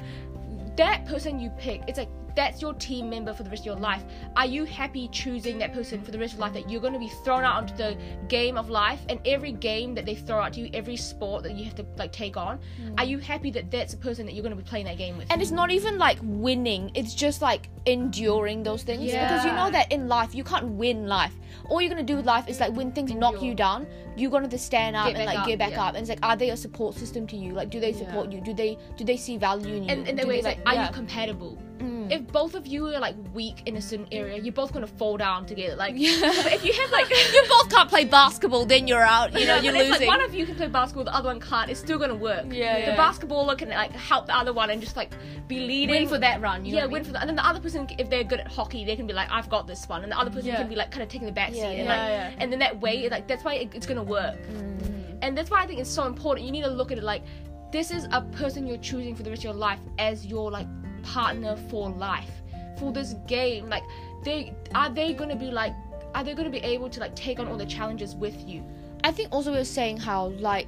that person you pick, it's like that's your team member for the rest of your life. Are you happy choosing that person for the rest of life that you're going to be thrown out onto the game of life and every game that they throw out to you, every sport that you have to like take on? Mm. Are you happy that that's the person that you're going to be playing that game with? and it's not even like winning. It's just like enduring those things. Because you know that in life you can't win life. All you're gonna do with life is like when things knock you down you're gonna have to stand up Get and like up, get back yeah. up. And it's like are they a support system to you? Like do they support you? Do they do they see value in you? and, and the way it's like, are you compatible? Mm. if both of you are like weak in a certain area, you're both gonna fall down together. Like, Yeah. *laughs* but if you have like *laughs* you both can't play basketball, then you're out. You know, Yeah, you're losing. Like one of you can play basketball, the other one can't. It's still gonna work. Yeah, The yeah. basketballer can like help the other one and just like be leading. Win for that run. You yeah, win mean? for that. And then the other person, if they're good at hockey, they can be like, I've got this one, and the other person can be like kind of taking the back seat, and like, and then that way, like that's why it, it's gonna work. Mm. And that's why I think it's so important. You need to look at it like this is a person you're choosing for the rest of your life as your like partner for life for this game. Like they are they gonna be like are they gonna be able to like take on all the challenges with you? I think also we are saying how like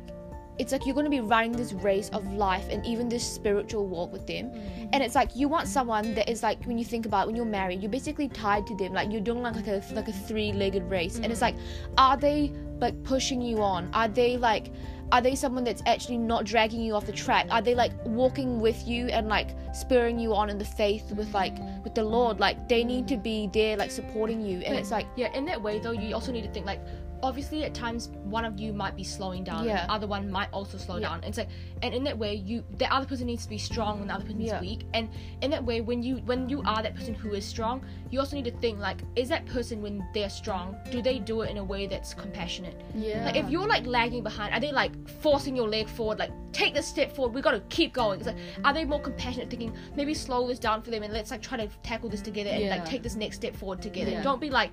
it's like you're going to be running this race of life and even this spiritual walk with them. Mm-hmm. And it's like you want someone that is like when you think about it, when you're married you're basically tied to them like you're doing like, like a like a three-legged race. And it's mm-hmm. like are they like pushing you on? Are they like are they someone that's actually not dragging you off the track? Are they like walking with you and like spurring you on in the faith with like with the lord like they need to be there like supporting you and But- it's like yeah in that way though you also need to think like obviously at times one of you might be slowing down Yeah. the other one might also slow Yeah. down it's like and in that way you the other person needs to be strong when the other person is Yeah. weak and in that way when you when you are that person who is strong you also need to think like is that person when they're strong do they do it in a way that's compassionate Yeah. like if you're like lagging behind, are they like forcing your leg forward? Like take this step forward. We got to keep going. It's like are they more compassionate, thinking maybe slow this down for them and let's like try to tackle this together and Yeah. like take this next step forward together. Yeah. Don't be like.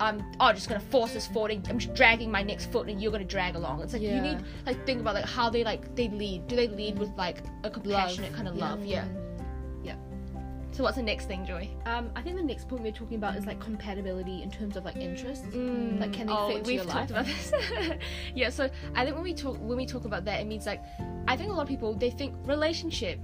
Um, oh, just gonna force this forward. And I'm just dragging my next foot, and you're gonna drag along. It's like you Yeah. need like think about like how they like they lead. Do they lead with like a compassionate kind of Yeah. love? Yeah. Yeah. So what's the next thing, Joy? Um, I think the next point we're talking about is like compatibility in terms of like interests. Mm, Like, can they oh, fit into we've your talked life? about this. *laughs* yeah, so I think when we talk when we talk about that, it means like I think a lot of people they think relationship,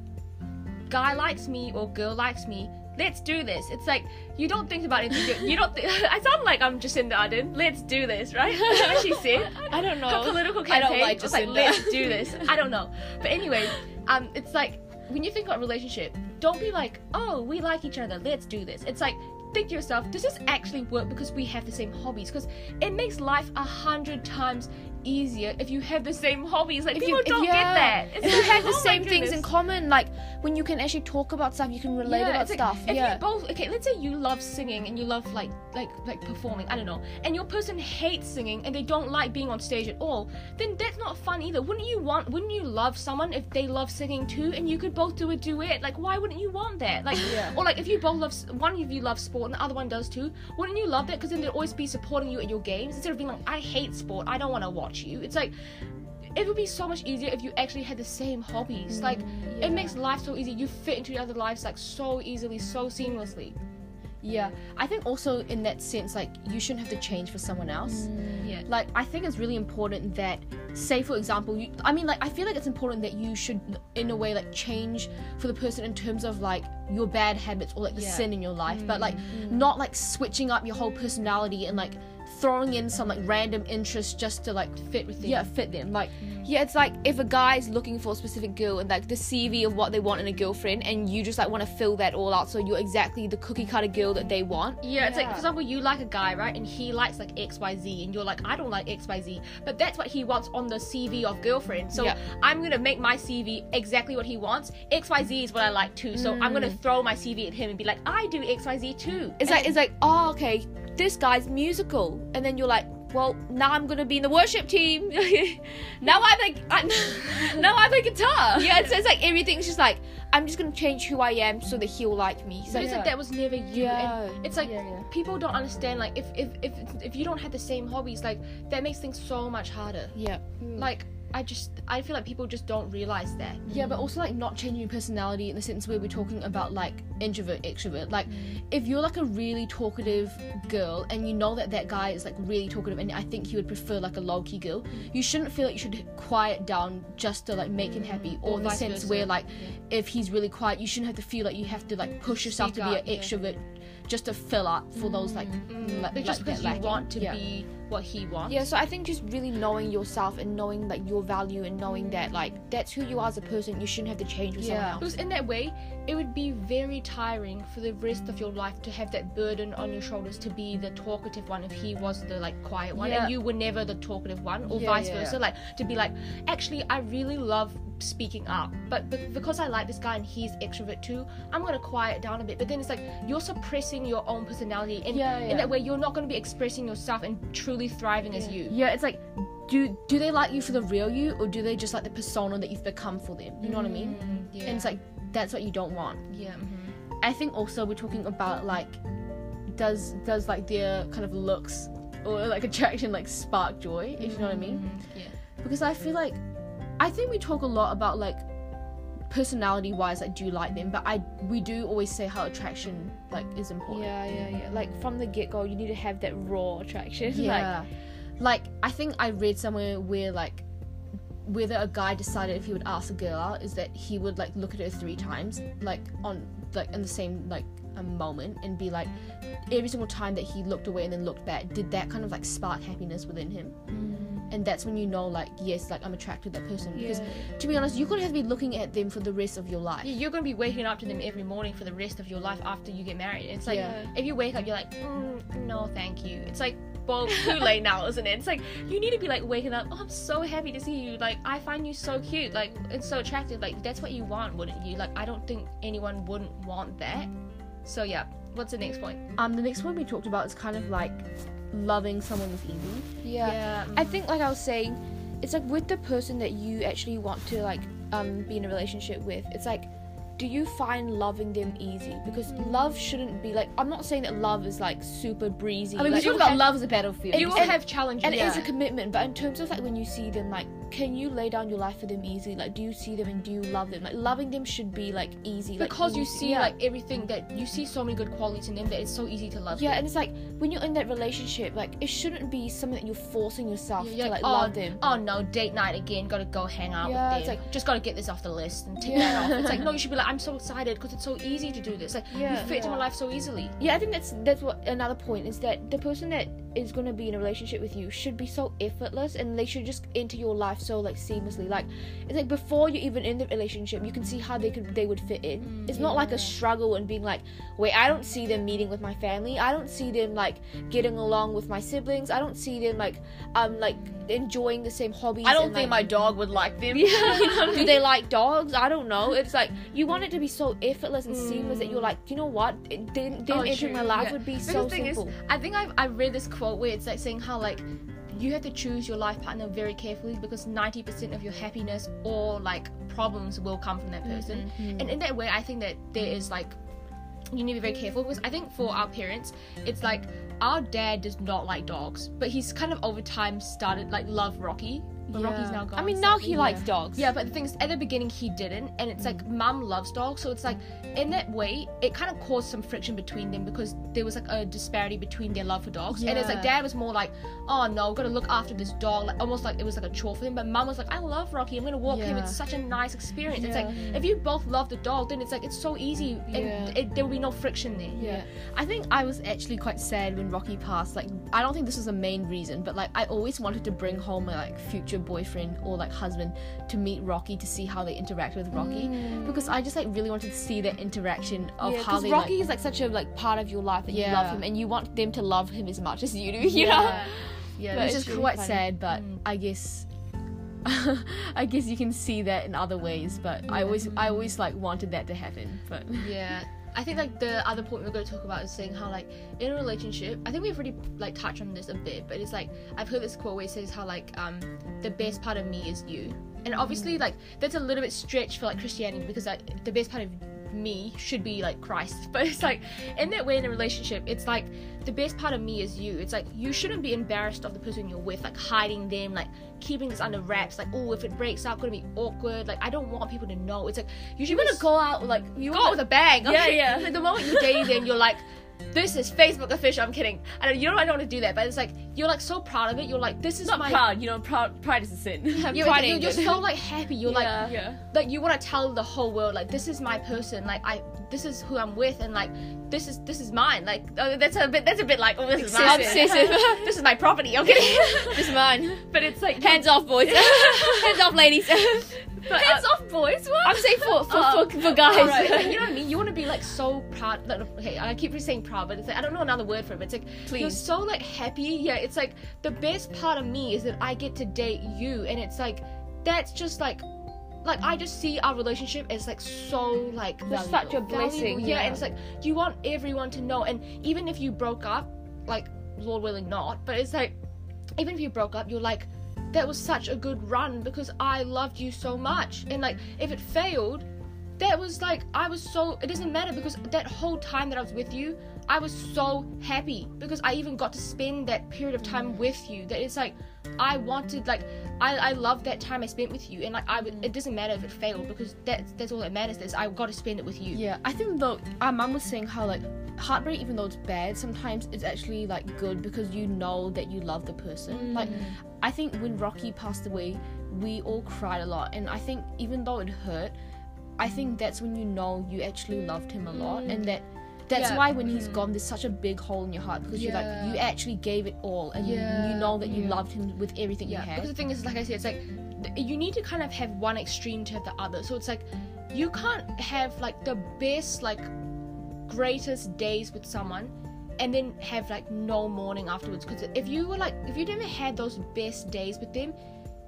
guy likes me or girl likes me. Let's do this. It's like you don't think about it. You, don't. Th- *laughs* I sound like I'm Jacinda Ardern. Let's do this, right? *laughs* What she said? I don't Her know. political I campaign. don't like was like let's do this. I don't know, but anyway, um, it's like when you think about a relationship, don't be like, oh, we like each other. Let's do this. It's like think to yourself, does this actually work because we have the same hobbies? Because it makes life a hundred times easier if you have the same hobbies. Like if people you, don't yeah, get that. It's if you have the oh same things in common, like when you can actually talk about stuff, you can relate about it's like, stuff. If yeah. you both okay, let's say you love singing and you love like like like performing, I don't know, and your person hates singing and they don't like being on stage at all, then that's not fun either. Wouldn't you want wouldn't you love someone if they love singing too and you could both do a duet? Like why wouldn't you want that? Like *laughs* Yeah. or like if you both love one of you loves sport and the other one does too, wouldn't you love that? Because then they'd always be supporting you at your games instead of being like, I hate sport, I don't want to watch you. It's like it would be so much easier if you actually had the same hobbies. Mm, like yeah. it makes life so easy. You fit into each other's lives like so easily, so seamlessly. Yeah, I think also in that sense, like you shouldn't have to change for someone else. Mm, yeah. Like I think it's really important that, say for example, you. I mean, like I feel like it's important that you should, in a way, like change for the person in terms of like your bad habits or like the Yeah. sin in your life, but like mm. not like switching up your whole personality and like throwing in some like random interest just to like Fit with them. yeah fit them. Like mm. Yeah, it's like if a guy's looking for a specific girl and like the CV of what they want in a girlfriend, and you just like want to fill that all out, so you're exactly the cookie cutter girl that they want. Yeah, it's like for example, you like a guy, right? And he likes like X, Y, Z, and you're like, I don't like X, Y, Z, but that's what he wants on the CV of girlfriend. So Yeah. I'm gonna make my CV exactly what he wants. X, Y, Z is what I like too. So I'm gonna mm. throw my CV at him and be like, I do X, Y, Z too. It's like it's like oh okay, this guy's musical, and then you're like, well now I'm gonna be in the worship team. *laughs* now I like I, *laughs* now I play guitar. Yeah, it's, it's like everything's just like I'm just gonna change who I am so that he'll like me. So But it's like that was never you. Yeah. And it's like Yeah, yeah. people don't understand. Like if if if if you don't have the same hobbies, like that makes things so much harder. yeah, Like I just I feel like people just don't realize that. Yeah, but also like not changing your personality in the sense where we're talking about like introvert, extrovert. Like, if you're like a really talkative girl and you know that that guy is like really talkative, and I think he would prefer like a low key girl, you shouldn't feel like you should quiet down just to like make him happy, or, the sense where like if he's really quiet, you shouldn't have to feel like you have to like push yourself Speak to be up, an yeah. extrovert just to fill up for those like, Mm, like just because that you want to Yeah. be what he wants. yeah. So I think just really knowing yourself and knowing like your value and knowing that like that's who you are as a person. You shouldn't have to change for someone else. Because in that way, it would be very tiring for the rest of your life to have that burden on your shoulders to be the talkative one if he was the like quiet one Yeah. and you were never the talkative one or Yeah, vice yeah, versa like to be like actually i really love speaking up but, but because i like this guy and he's extrovert too i'm gonna quiet down a bit but then it's like you're suppressing your own personality and Yeah, in that way you're not gonna be expressing yourself and truly thriving as you Yeah, it's like, do do they like you for the real you, or do they just like the persona that you've become for them? You know what I mean? Mm, And it's like that's what you don't want. yeah mhm. I think also we're talking about like, does does like their kind of looks or like attraction like spark joy? If you know what I mean? Mhm, yeah Because I feel like, I think we talk a lot about like personality wise like do you like them but i we do always say how attraction like is important Yeah, yeah, yeah. Like from the get go, you need to have that raw attraction. *laughs* Like, Yeah. Like, I think I read somewhere where like whether a guy decided if he would ask a girl out is that he would like look at her three times, like on like in the same like a moment and be like every single time that he looked away and then looked back, did that kind of like spark happiness within him? And that's when you know like yes, like I'm attracted to that person. Because to be honest, you're gonna have to be looking at them for the rest of your life. Yeah, you're gonna be waking up to them every morning for the rest of your life after you get married. It's like Yeah. if you wake up, you're like, mm, no, thank you. It's like, well, too late now, isn't it? It's like you need to be like waking up. Oh, I'm so happy to see you. Like I find you so cute. Like it's so attractive. Like that's what you want, wouldn't you? Like I don't think anyone wouldn't want that. So yeah, what's the next point? Um, the next one we talked about is kind of like loving someone with easy. yeah. I think, like I was saying, it's like with the person that you actually want to like um be in a relationship with. It's like, do you find loving them easy? Because love shouldn't be like. I'm not saying that love is like super breezy. I mean, like, we talk about love as a battlefield. You will have challenges. and it is a commitment but in terms of like when you see them like can you lay down your life for them easily like do you see them and do you love them like loving them should be like easy because when you see yeah. like everything that you see so many good qualities in them that it's so easy to love. yeah them. and it's like when you're in that relationship like it shouldn't be something that you're forcing yourself Yeah, to like, like, love oh, them oh no, date night again. Gotta go hang out Yeah, with it's like- just gotta get this off the list and tick Yeah. that off. It's like no, you *laughs* should be like, I'm so excited because it's so easy to do this. Like you fit into my life so easily. yeah i think that's that's what another point is that the person that is going to be in a relationship with you should be so effortless and they should just enter your life so like seamlessly like it's like before you're even in the relationship you can see how they could they would fit in it's not like a struggle and being like wait i don't see them meeting with my family i don't see them like getting along with my siblings i don't see them like um like enjoying the same hobbies I don't and, think my dog would like them. *laughs* do they like dogs? I don't know. It's like you want it to be so effortless and seamless that you're like, you know what? It- Them, them Oh, entering my life Yeah. would be But so simple. is, I think I've, I've read this where it's like saying how like you have to choose your life partner very carefully because 90% of your happiness or like problems will come from that person. Mm-hmm. And in that way, I think that there is like you need to be very careful because I think for our parents, it's like our dad does not like dogs, but he's kind of over time started like love Rocky. But Rocky's now gone. I mean, now sadly. he likes dogs. Yeah, but the thing is, at the beginning he didn't, and it's like mm. mum loves dogs, so it's like in that way it kind of caused some friction between them because there was like a disparity between their love for dogs, and it's like dad was more like, oh no, gotta look after this dog, like almost like it was like a chore for him, but mum was like, I love Rocky, I'm gonna walk him, it's such a nice experience. It's like Yeah. if you both love the dog, then it's like it's so easy, and Yeah. it, there will be no friction there. Yeah. I think I was actually quite sad when Rocky passed. Like, I don't think this was the main reason, but like, I always wanted to bring home my like future boyfriend or like husband to meet Rocky to see how they interact with Rocky, because I just like really wanted to see that interaction of yeah, how they Rocky like. is like such a like part of your life that you love him and you want them to love him as much as you do. *laughs* You know? Yeah. Yeah, But it's just really quite funny. sad, but Mm. I guess. *laughs* I guess you can see that in other ways, but I always, I always like wanted that to happen. But Yeah. *laughs* I think like the other point we're going to talk about is saying how like in a relationship, I think we've already like touched on this a bit, but it's like I've heard this quote where it says how like um the best part of me is you, and obviously like that's a little bit stretch for like Christianity because like the best part of me should be like Christ, *laughs* but it's like in that way in a relationship, it's like the best part of me is you. It's like you shouldn't be embarrassed of the person you're with, like hiding them, like keeping this under wraps, like oh if it breaks out, gonna be awkward. Like I don't want people to know. It's like you should you to go out like you go out with a bang. Yeah, okay? *laughs* yeah. Like, the moment you date them, you're like, this is Facebook official. I'm kidding. I don't. You know I don't want to do that, but it's like you're like so proud of it. You're like this is Not my proud, you know, proud pride is a sin. *laughs* *laughs* You're, Pride you're, so like *laughs* happy. You're like Yeah. yeah. like you want to tell the whole world like this is my person. Like I this is who I'm with, and like this is this is mine. Like oh, that's a bit that's a bit like oh this is mine. Obsessive. this is my property. Okay, This is mine. but it's like Hands off, boys. Hands off, ladies. but, Hands uh, off, boys. What? I'm saying for for, Oh. for, for guys. Like, you know what I mean? You want to be like so proud. Like, okay, I keep saying it's like I don't know another word for it. But it's like you're so like happy. Yeah, it's like the best part of me is that I get to date you, and it's like that's just like. Like I just see our relationship as like so like It's such a blessing, yeah. yeah. and it's like you want everyone to know, and even if you broke up, like Lord willing not, but it's like even if you broke up, you're like that was such a good run because I loved you so much, and like if it failed, that was like I was so it doesn't matter because that whole time that I was with you, I was so happy because I even got to spend that period of time with you. That it's like I wanted like I I loved that time I spent with you, and like I would, it doesn't matter if it failed because that's that's all that matters. Is I got to spend it with you. Yeah, I think though our mum was saying how like heartbreak, even though it's bad, sometimes it's actually like good because you know that you love the person. Mm. Like I think when Rocky passed away, we all cried a lot, and I think even though it hurt, I think that's when you know you actually loved him a lot, and mm. that. That's Yeah. why when he's mm-hmm. gone, there's such a big hole in your heart because you're like you actually gave it all, and you, Yeah, you know that you yeah. loved him with everything you had. Yeah, because the thing is, like I said, it's like th- you need to kind of have one extreme to have the other. So it's like you can't have like the best, like greatest days with someone, and then have like no mourning afterwards. Because if you were like, if you'd never had those best days with them,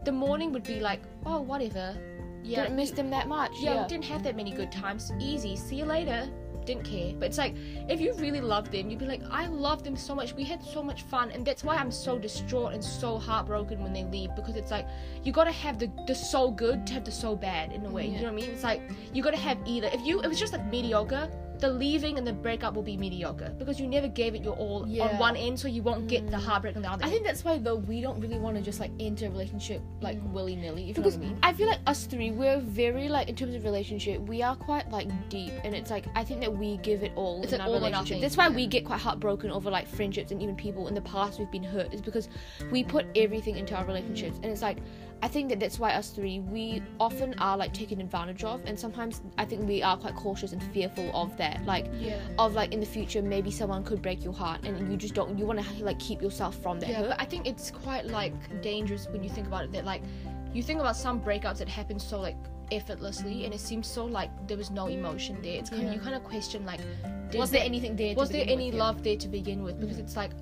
the mourning would be like, oh, whatever. Yeah, Didn't miss them that much. yeah, Yeah. didn't have that many good times. Easy. See you later. Didn't care. But it's like if you really love them, you'd be like, I love them so much. We had so much fun, and that's why I'm so distraught and so heartbroken when they leave because it's like you gotta have the the so good to have the so bad in a way. You know what I mean? It's like you gotta have either. If you it was just like mediocre. The leaving and the breakup will be mediocre because you never gave it your all Yeah. on one end, so you won't get the mm. heartbreak on the other. I end. think that's why though we don't really want to just like enter a relationship like mm. willy nilly. Because you know what I mean. I feel like us three, we're very like in terms of relationship, we are quite like deep, and it's like I think that we give it all It's in an our all or relationship. nothing, That's why yeah. we get quite heartbroken over like friendships and even people in the past we've been hurt is because we put everything into our relationships, and it's like I think that that's why us three we often are like taken advantage of, and sometimes I think we are quite cautious and fearful of that, like yeah. of like in the future maybe someone could break your heart, and you just don't you want to like keep yourself from that Yeah, hurt. I think it's quite like dangerous when you think about it. That like you think about some breakups that happen so like effortlessly, and it seems so like there was no emotion there. It's kind of you kind of question like, was there anything there? to was there any? Yeah. love there to begin with? Because mm-hmm. it's like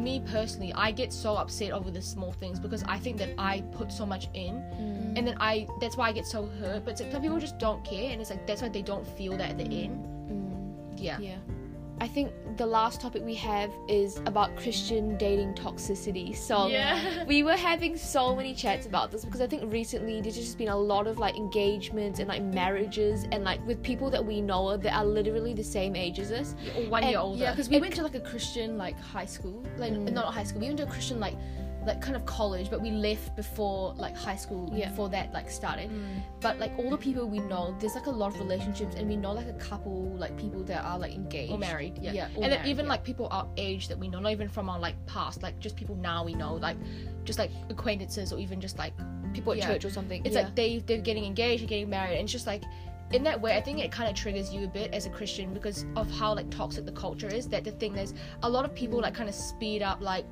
me personally, I get so upset over the small things because I think that I put so much in, mm. and then I that's why I get so hurt. But like, some people just don't care, and it's like that's why they don't feel that at the end. Mm. Yeah. Yeah. I think the last topic we have is about Christian dating toxicity. So Yeah. we were having so many chats about this because I think recently there's just been a lot of like engagements and like marriages and like with people that we know that are literally the same age as us. Or one And- year older. Yeah, because we went to like a Christian like high school, like Mm. not high school. We went to a Christian like like kind of college, but we left before like high school Yeah. before that like started. Mm. But like all the people we know, there's like a lot of relationships, and we know like a couple like people that are like engaged or married, yeah. Yeah, and married, even yeah. like people our age that we know, not even from our like past, like just people now we know, like just like acquaintances or even just like People at church or something. it's like they they're getting engaged, they're getting married, and it's just like in that way, I think it kind of triggers you a bit as a Christian because of how like toxic the culture is. That the thing is, a lot of people like kind of speed up like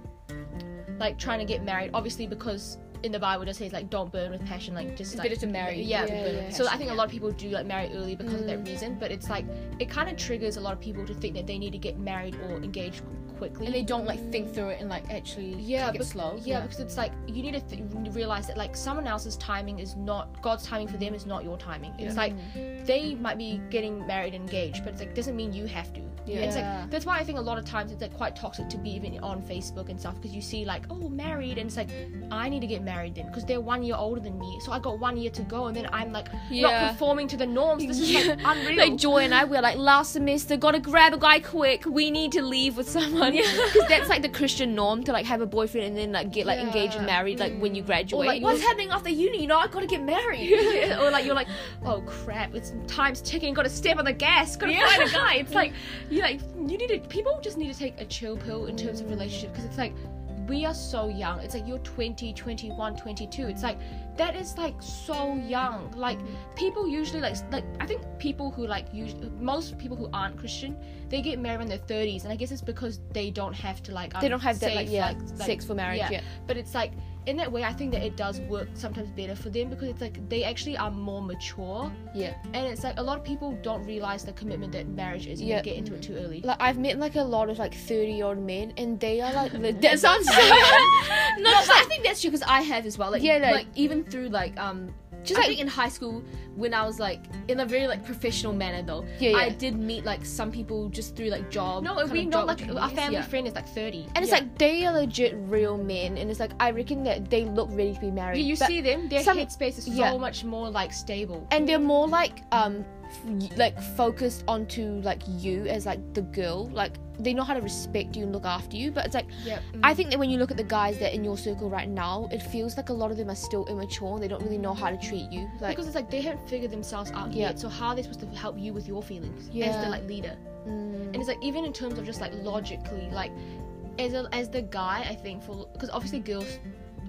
like trying to get married, obviously because in the Bible it does say like don't burn with passion, like just It's like better to marry. yeah, than Yeah, yeah. so I think a lot of people do like marry early because of that mm. reason, but it's like it kind of triggers a lot of people to think that they need to get married or engaged quickly. and they don't like think through it and like actually yeah, take it bec- slow. yeah, because it's like you need to th- realize that like someone else's timing is not God's timing for them is not your timing. It's like they might be getting married and engaged, but it's like doesn't mean you have to. Yeah. It's like that's why I think a lot of times it's like quite toxic to be even on Facebook and stuff because you see like oh married and it's like I need to get married then because they're one year older than me, so I got one year to go and then I'm like not Yeah. conforming to the norms. This is like *laughs* unreal. like Joy and I, we're like last semester, gotta grab a guy quick. We need to leave with someone because *laughs* that's like the Christian norm to like have a boyfriend and then like get like engaged and Yeah. married like when you mm. graduate. like, What's happening after uni? You know, I gotta get married. *laughs* or like you're like, oh crap, it's time's ticking, gotta step on the gas, gotta find a guy. It's *laughs* like, you like you need to people just need to take a chill pill in terms of relationship because it's like we are so young it's like you're 20 21 22 it's like that is like so young like people usually like like i think people who like usually most people who aren't christian they get married in their 30s and i guess it's because they don't have to like um, They don't have that like save, yeah sex for marriage. yeah. Yeah. but it's like in that way i think that it does work sometimes better for them because it's like they actually are more mature Yeah. and it's like a lot of people don't realize the commitment that marriage is Yeah. get into it too early Like I've met like a lot of like thirty year old men, and they are like *laughs* that sounds so. *laughs* no, but *laughs* I think that's true because I have as well. Like, Yeah, no. like even through like um, Just I like- think in high school when I was like in a very like professional manner though. Yeah, I did meet like some people just through like job. no we know like our family Yeah. friend is like 30 And it's Yeah. like they are legit real men, and it's like I reckon that they look ready to be married. you, you see them their some- headspace is so yeah. much more like stable and they're more like um like focused onto like you as like the girl. Like they know how to respect you and look after you but it's like yeah i think that when you look at the guys that in your circle right now it feels like a lot of them are still immature and they don't really know how to treat you. Like because it's like they haven't figured themselves out Yeah. yet so how are they supposed to help you with your feelings as Yeah. the like leader? Mm, and it's like even in terms of just like logically like as a, as the guy i think for because obviously girls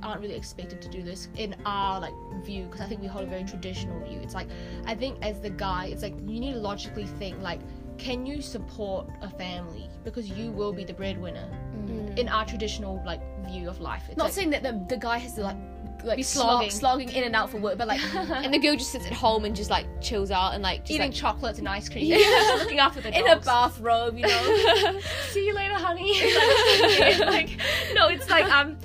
aren't really expected to do this in our like view because i think we hold a very traditional view it's like i think as the guy it's like you need to logically think like can you support a family because you will be the breadwinner mm. in our traditional like view of life it's Not like, saying that the, the guy has to like like Be slog, slogging. slogging in and out for work, but like *laughs* and the girl just sits at home and just like chills out and like just eating like chocolates and ice cream *laughs* Yeah. looking after the dogs. in a bathrobe, you know. *laughs* see you later, honey. Like, like, no, it's like um,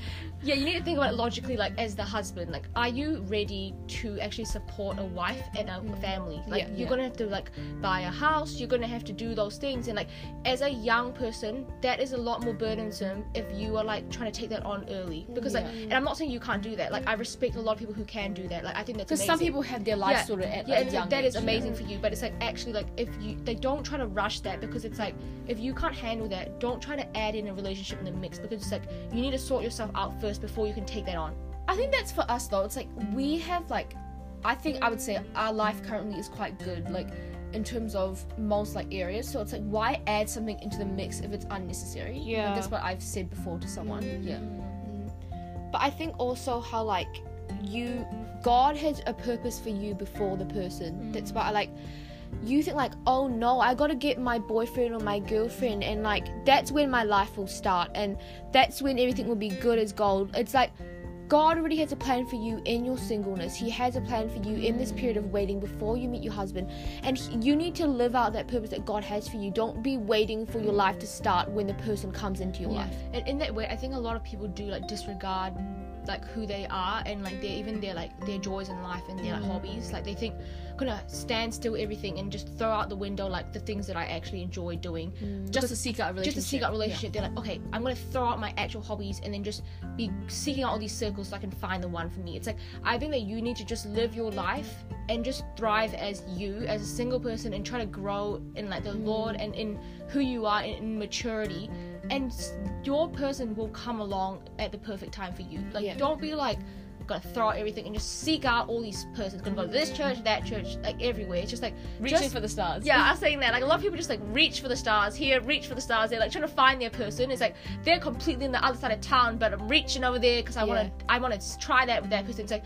yeah, you need to think about it logically. Like, as the husband, like, are you ready to actually support a wife and a mm. family? Like, Yeah. you're Yeah. gonna have to like buy a house. You're gonna have to do those things, and like, as a young person, that is a lot more burdensome if you are like trying to take that on early. Because like, and I'm not saying you can't do that. Like, I respect a lot of people who can do that. Like, I think that's Because some people have their life Yeah. sorted at Yeah, like, young that is age, you know? amazing for you, but it's like actually like if you they don't try to rush that because it's like if you can't handle that, don't try to add in a relationship in the mix because it's like you need to sort yourself out first before you can take that on. I think that's for us though. It's like we have like, I think I would say our life currently is quite good. Like in terms of most like areas. So it's like why add something into the mix if it's unnecessary? Like, Yeah. that's what I've said before to someone. Mm. Yeah. But I think also how like you God has a purpose for you before the person. Mm. That's why I like you think like, oh no, I gotta get my boyfriend or my girlfriend and like that's when my life will start and that's when everything will be good as gold. It's like God already has a plan for you in your singleness. He has a plan for you in this period of waiting before you meet your husband. And he- you need to live out that purpose that God has for you. Don't be waiting for your life to start when the person comes into your life. And in that way, I think a lot of people do like disregard like who they are and like their even their like their joys in life and their like mm. hobbies. Like they think I'm gonna stand still everything and just throw out the window like the things that I actually enjoy doing. Mm. Just to seek out a relationship. just to seek out relationship. They're like, okay, I'm gonna throw out my actual hobbies and then just be seeking out all these circles so I can find the one for me. It's like I think that you need to just live your life and just thrive as you, as a single person, and try to grow in like the mm. Lord and in who you are in, in maturity. And your person will come along at the perfect time for you. Like, Yeah. don't be like. Gonna throw out everything and just seek out all these persons. Gonna go to this church, that church, like everywhere. It's just like Reaching just- for the stars. yeah, *laughs* I was saying that. Like a lot of people just like reach for the stars here, reach for the stars there, like trying to find their person. It's like they're completely in the other side of town, but I'm reaching over there because I want to. I want to try that with that person. It's like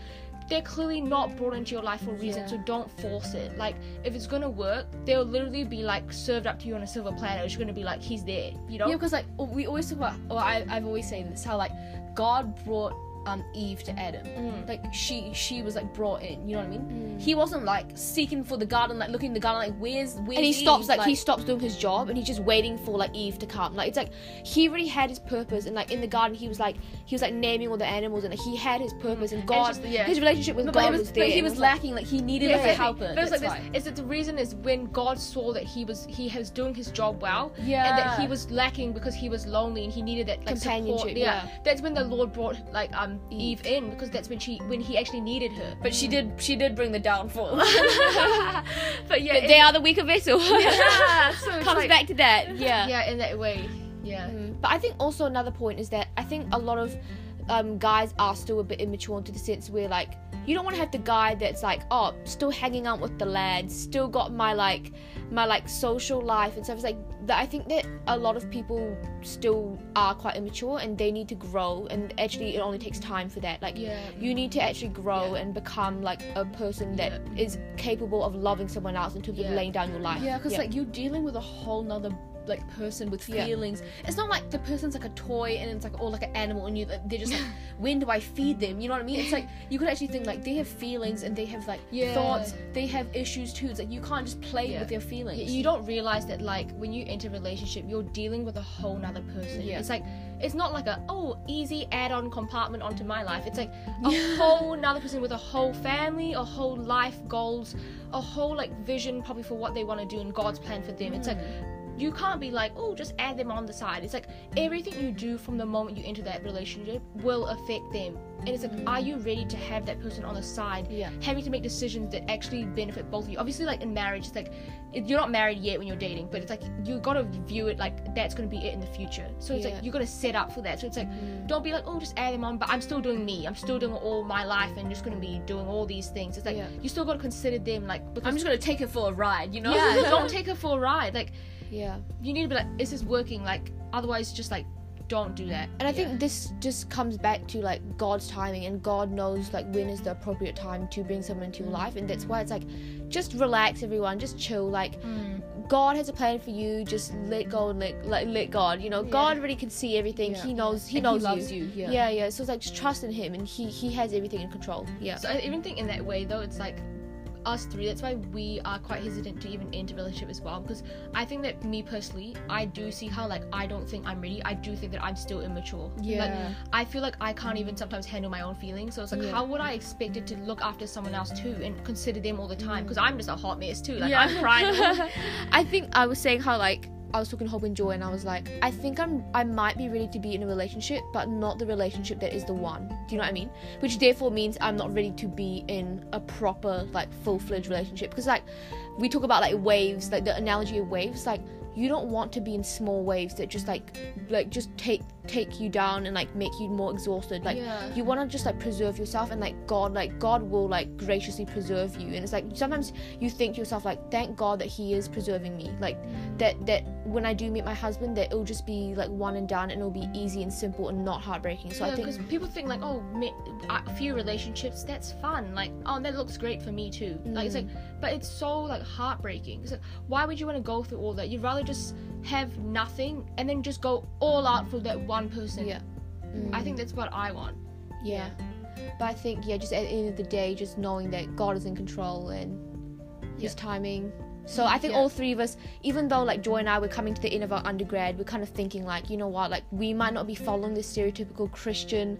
they're clearly not brought into your life for a reason, Yeah. so don't force it. Like if it's gonna work, they'll literally be like served up to you on a silver platter. It's gonna be like he's there, you know. Yeah, because like we always talk about, or I, I've always said this, how like God brought um Eve to Adam. Mm. Like she she was like brought in. You know what I mean? He wasn't like seeking for the garden, like looking in the garden, like where's where's and he stops Eve? like, he stops doing his job and he's just waiting for like Eve to come. Like it's like he already had his purpose and like in the garden he was like he was like naming all the animals and like, he had his purpose and God just- yeah. his relationship with No, God was, was, there. but he and was it like- lacking. Like he needed Yeah, like a helper. But it's like this. Is that the reason is when God saw that he was he was doing his job well, yeah. and that he was lacking because he was lonely and he needed that like Companionship, support. yeah. that's when the Lord brought like um Eve in because that's when she when he actually needed her. But she did she did bring the downfall. *laughs* but yeah, But they are the weaker vessel. yeah, so *laughs* Comes like- back to that. Yeah. Yeah, in that way. Yeah. Mm. But I think also another point is that I think a lot of um, guys are still a bit immature into the sense where like you don't want to have the guy that's like oh still hanging out with the lads still got my like my like social life and stuff it's like that i think that a lot of people still are quite immature and they need to grow and actually it only takes time for that like Yeah. you need to actually grow Yeah. and become like a person that is capable of loving someone else in terms Yeah. of laying down your life Yeah, because like you're dealing with a whole nother like person with Yeah. feelings. It's not like the person's like a toy and it's like all like an animal and you they're just like *laughs* when do I feed them? You know what I mean? It's like you could actually think like they have feelings and they have like Yeah. thoughts. They have issues too. It's like you can't just play Yeah. with their feelings. You don't realize that like when you enter a relationship you're dealing with a whole nother person Yeah. it's like it's not like a oh easy add-on compartment onto my life it's like *laughs* a whole nother person with a whole family a whole life goals a whole like vision probably for what they want to do and god's plan for them it's like you can't be like oh just add them on the side. It's like everything you do from the moment you enter that relationship will affect them. And it's like mm-hmm. are you ready to have that person on the side? Yeah. having to make decisions that actually benefit both of you. Obviously like in marriage it's like you're not married yet when you're dating but it's like you gotta view it like that's gonna be it in the future. So it's Yeah. like you gotta set up for that. So it's like mm-hmm. don't be like oh just add them on but i'm still doing me. I'm still doing all my life and just gonna be doing all these things. It's like Yeah. you still gotta consider them like I'm just gonna take her for a ride, you know? yeah *laughs* don't take her for a ride. Like yeah you need to be like is this working like otherwise just like don't do that And I think this just comes back to like God's timing, and God knows like when is the appropriate time to bring someone into your life, and that's why it's like, just relax, everyone, just chill. Like, mm. God has a plan for you. Just let go and let like let God. You know, God already can see everything. Yeah. He knows. He And knows loves you. Yeah. Yeah, yeah. So it's like just trust in Him, and He He has everything in control. Yeah. So I even think in that way though, it's like us three. That's why we are quite hesitant to even enter relationship as well. Because I think that me personally, I do see how like I don't think I'm ready. I do think that I'm still immature. Like Yeah. I feel like I can't even sometimes handle my own feelings. So it's like, Yeah. how would I expect it to look after someone else too and consider them all the time? Mm. Because I'm just a hot mess too. Like Yeah. I'm crying. *laughs* I think I was saying how like I was talking to Hope and Joy and I was like, I think I'm I might be ready to be in a relationship, but not the relationship that is the one. Do you know what I mean? Which therefore means I'm not ready to be in a proper like full fledged relationship. Because like we talk about like waves, like the analogy of waves, like you don't want to be in small waves that just like like just take take you down and like make you more exhausted. Like Yeah. you want to just like preserve yourself and like God like God will like graciously preserve you. And it's like sometimes you think to yourself like thank God that he is preserving me. Like that that when I do meet my husband that it'll just be like one and done and it'll be easy and simple and not heartbreaking. So I think because people think like, oh, me, a few relationships, that's fun. Like, oh, that looks great for me too. Like, it's like, but it's so like heartbreaking. Like, why would you want to go through all that? You'd rather just have nothing and then just go all out for that one person. Yeah. Mm. I think that's what I want. yeah. But I think yeah, just at the end of the day, just knowing that God is in control and His timing. So I think Yeah. all three of us, even though like Joy and I were coming to the end of our undergrad, we're kind of thinking like, you know what, like we might not be following the stereotypical Christian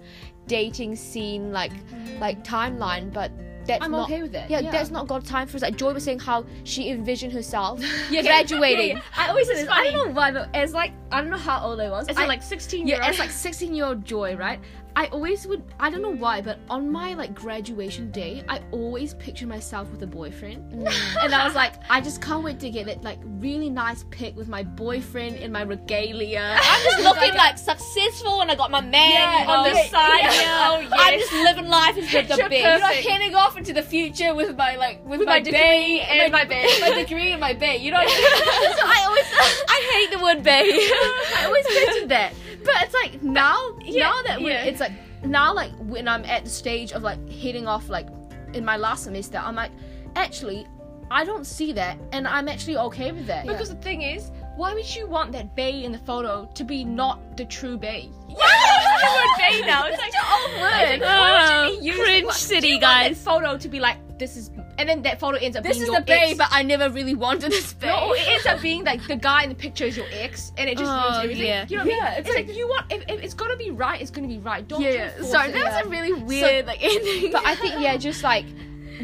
dating scene like mm. like timeline, but that's I'm not okay with that. yeah, Yeah. that's not God's time for us. Like Joy was saying how she envisioned herself *laughs* Yeah, graduating. yeah, yeah. I always say this. It's I don't know why, but as like I don't know how old I was. It's I, like 16 yeah, year old. as like 16 year old Joy, right? I always would. I don't know why, but on my like graduation day, I always pictured myself with a boyfriend, mm. and I was like, *laughs* I just can't wait to get that like really nice pic with my boyfriend in my regalia. I'm just *laughs* looking like successful and I got my man Yeah, on the *laughs* oh, side. yeah. Oh, I'm just living life as the Picture best. You know, heading off into the future with my like with, my, degree bay and my bay. my degree and my bay. You know, what I mean? so I always I hate the word bay. I always pictured that. But it's like now, now that we're, yeah. it's like now, like when I'm at the stage of like heading off, like in my last semester, I'm like, actually, I don't see that, and I'm actually okay with that. because the thing is, why would you want that bay in the photo to be not the true bay? *laughs* bay now. It's like old word. Why would you oh, be using- cringe what- city, do you want guys. That photo to be like this is, and then that photo ends up being like, This is your the bay, ex. but I never really wanted this bay. No, it ends up *laughs* being like the guy in the picture is your ex, and it just ruins Oh, everything. yeah. You know what Yeah, I mean? it's It's, like, you want if, if it's gonna be right, it's gonna be right. Don't yeah, try force Sorry, it. that was a really weird like ending. but I think yeah, just like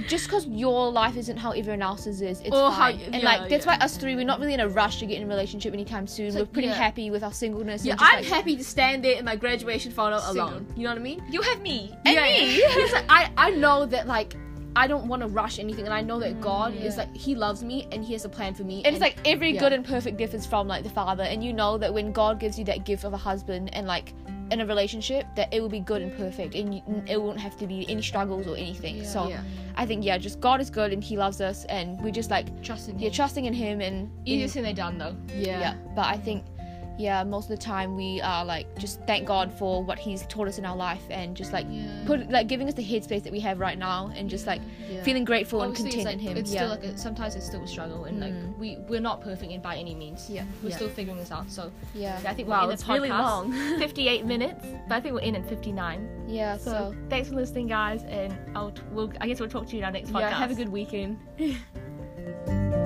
just because your life isn't how everyone else's is, it's Or how- fine. and yeah, like that's yeah. why us three, we're not really in a rush to get in a relationship anytime soon. So, we're pretty yeah. happy with our singleness. yeah, I'm like, happy to stand there in my graduation photo Single. alone. You know what I mean? You have me. And me. *laughs* It's like, I I know that like. I don't want to rush anything, and I know that God is like He loves me and He has a plan for me. And it's like every yeah. good and perfect gift is from like the father, and you know that when God gives you that gift of a husband, and like in a relationship that it will be good and perfect and you, it won't have to be any struggles or anything. So Yeah. I think yeah, just God is good and He loves us and we just like Trusting yeah him. trusting in Him and Easier said than done though. Yeah. yeah. But I think yeah, most of the time we are like just thank God for what He's taught us in our life and just like Yeah. put like giving us the headspace that we have right now and just like Yeah. feeling grateful Obviously, and it's content like, in Him. It's yeah. still like a, sometimes it's still a struggle, and Mm. like we we're not perfect in by any means. Yeah. we're Yeah. still figuring this out. So yeah. yeah, I think Wow, we'll end it's the podcast. really long. *laughs* 58 minutes, but I think we're in at 59. Yeah. So, So thanks for listening, guys, and I'll t- we'll I guess we'll talk to you in our next podcast. Yeah. Have a good weekend. *laughs*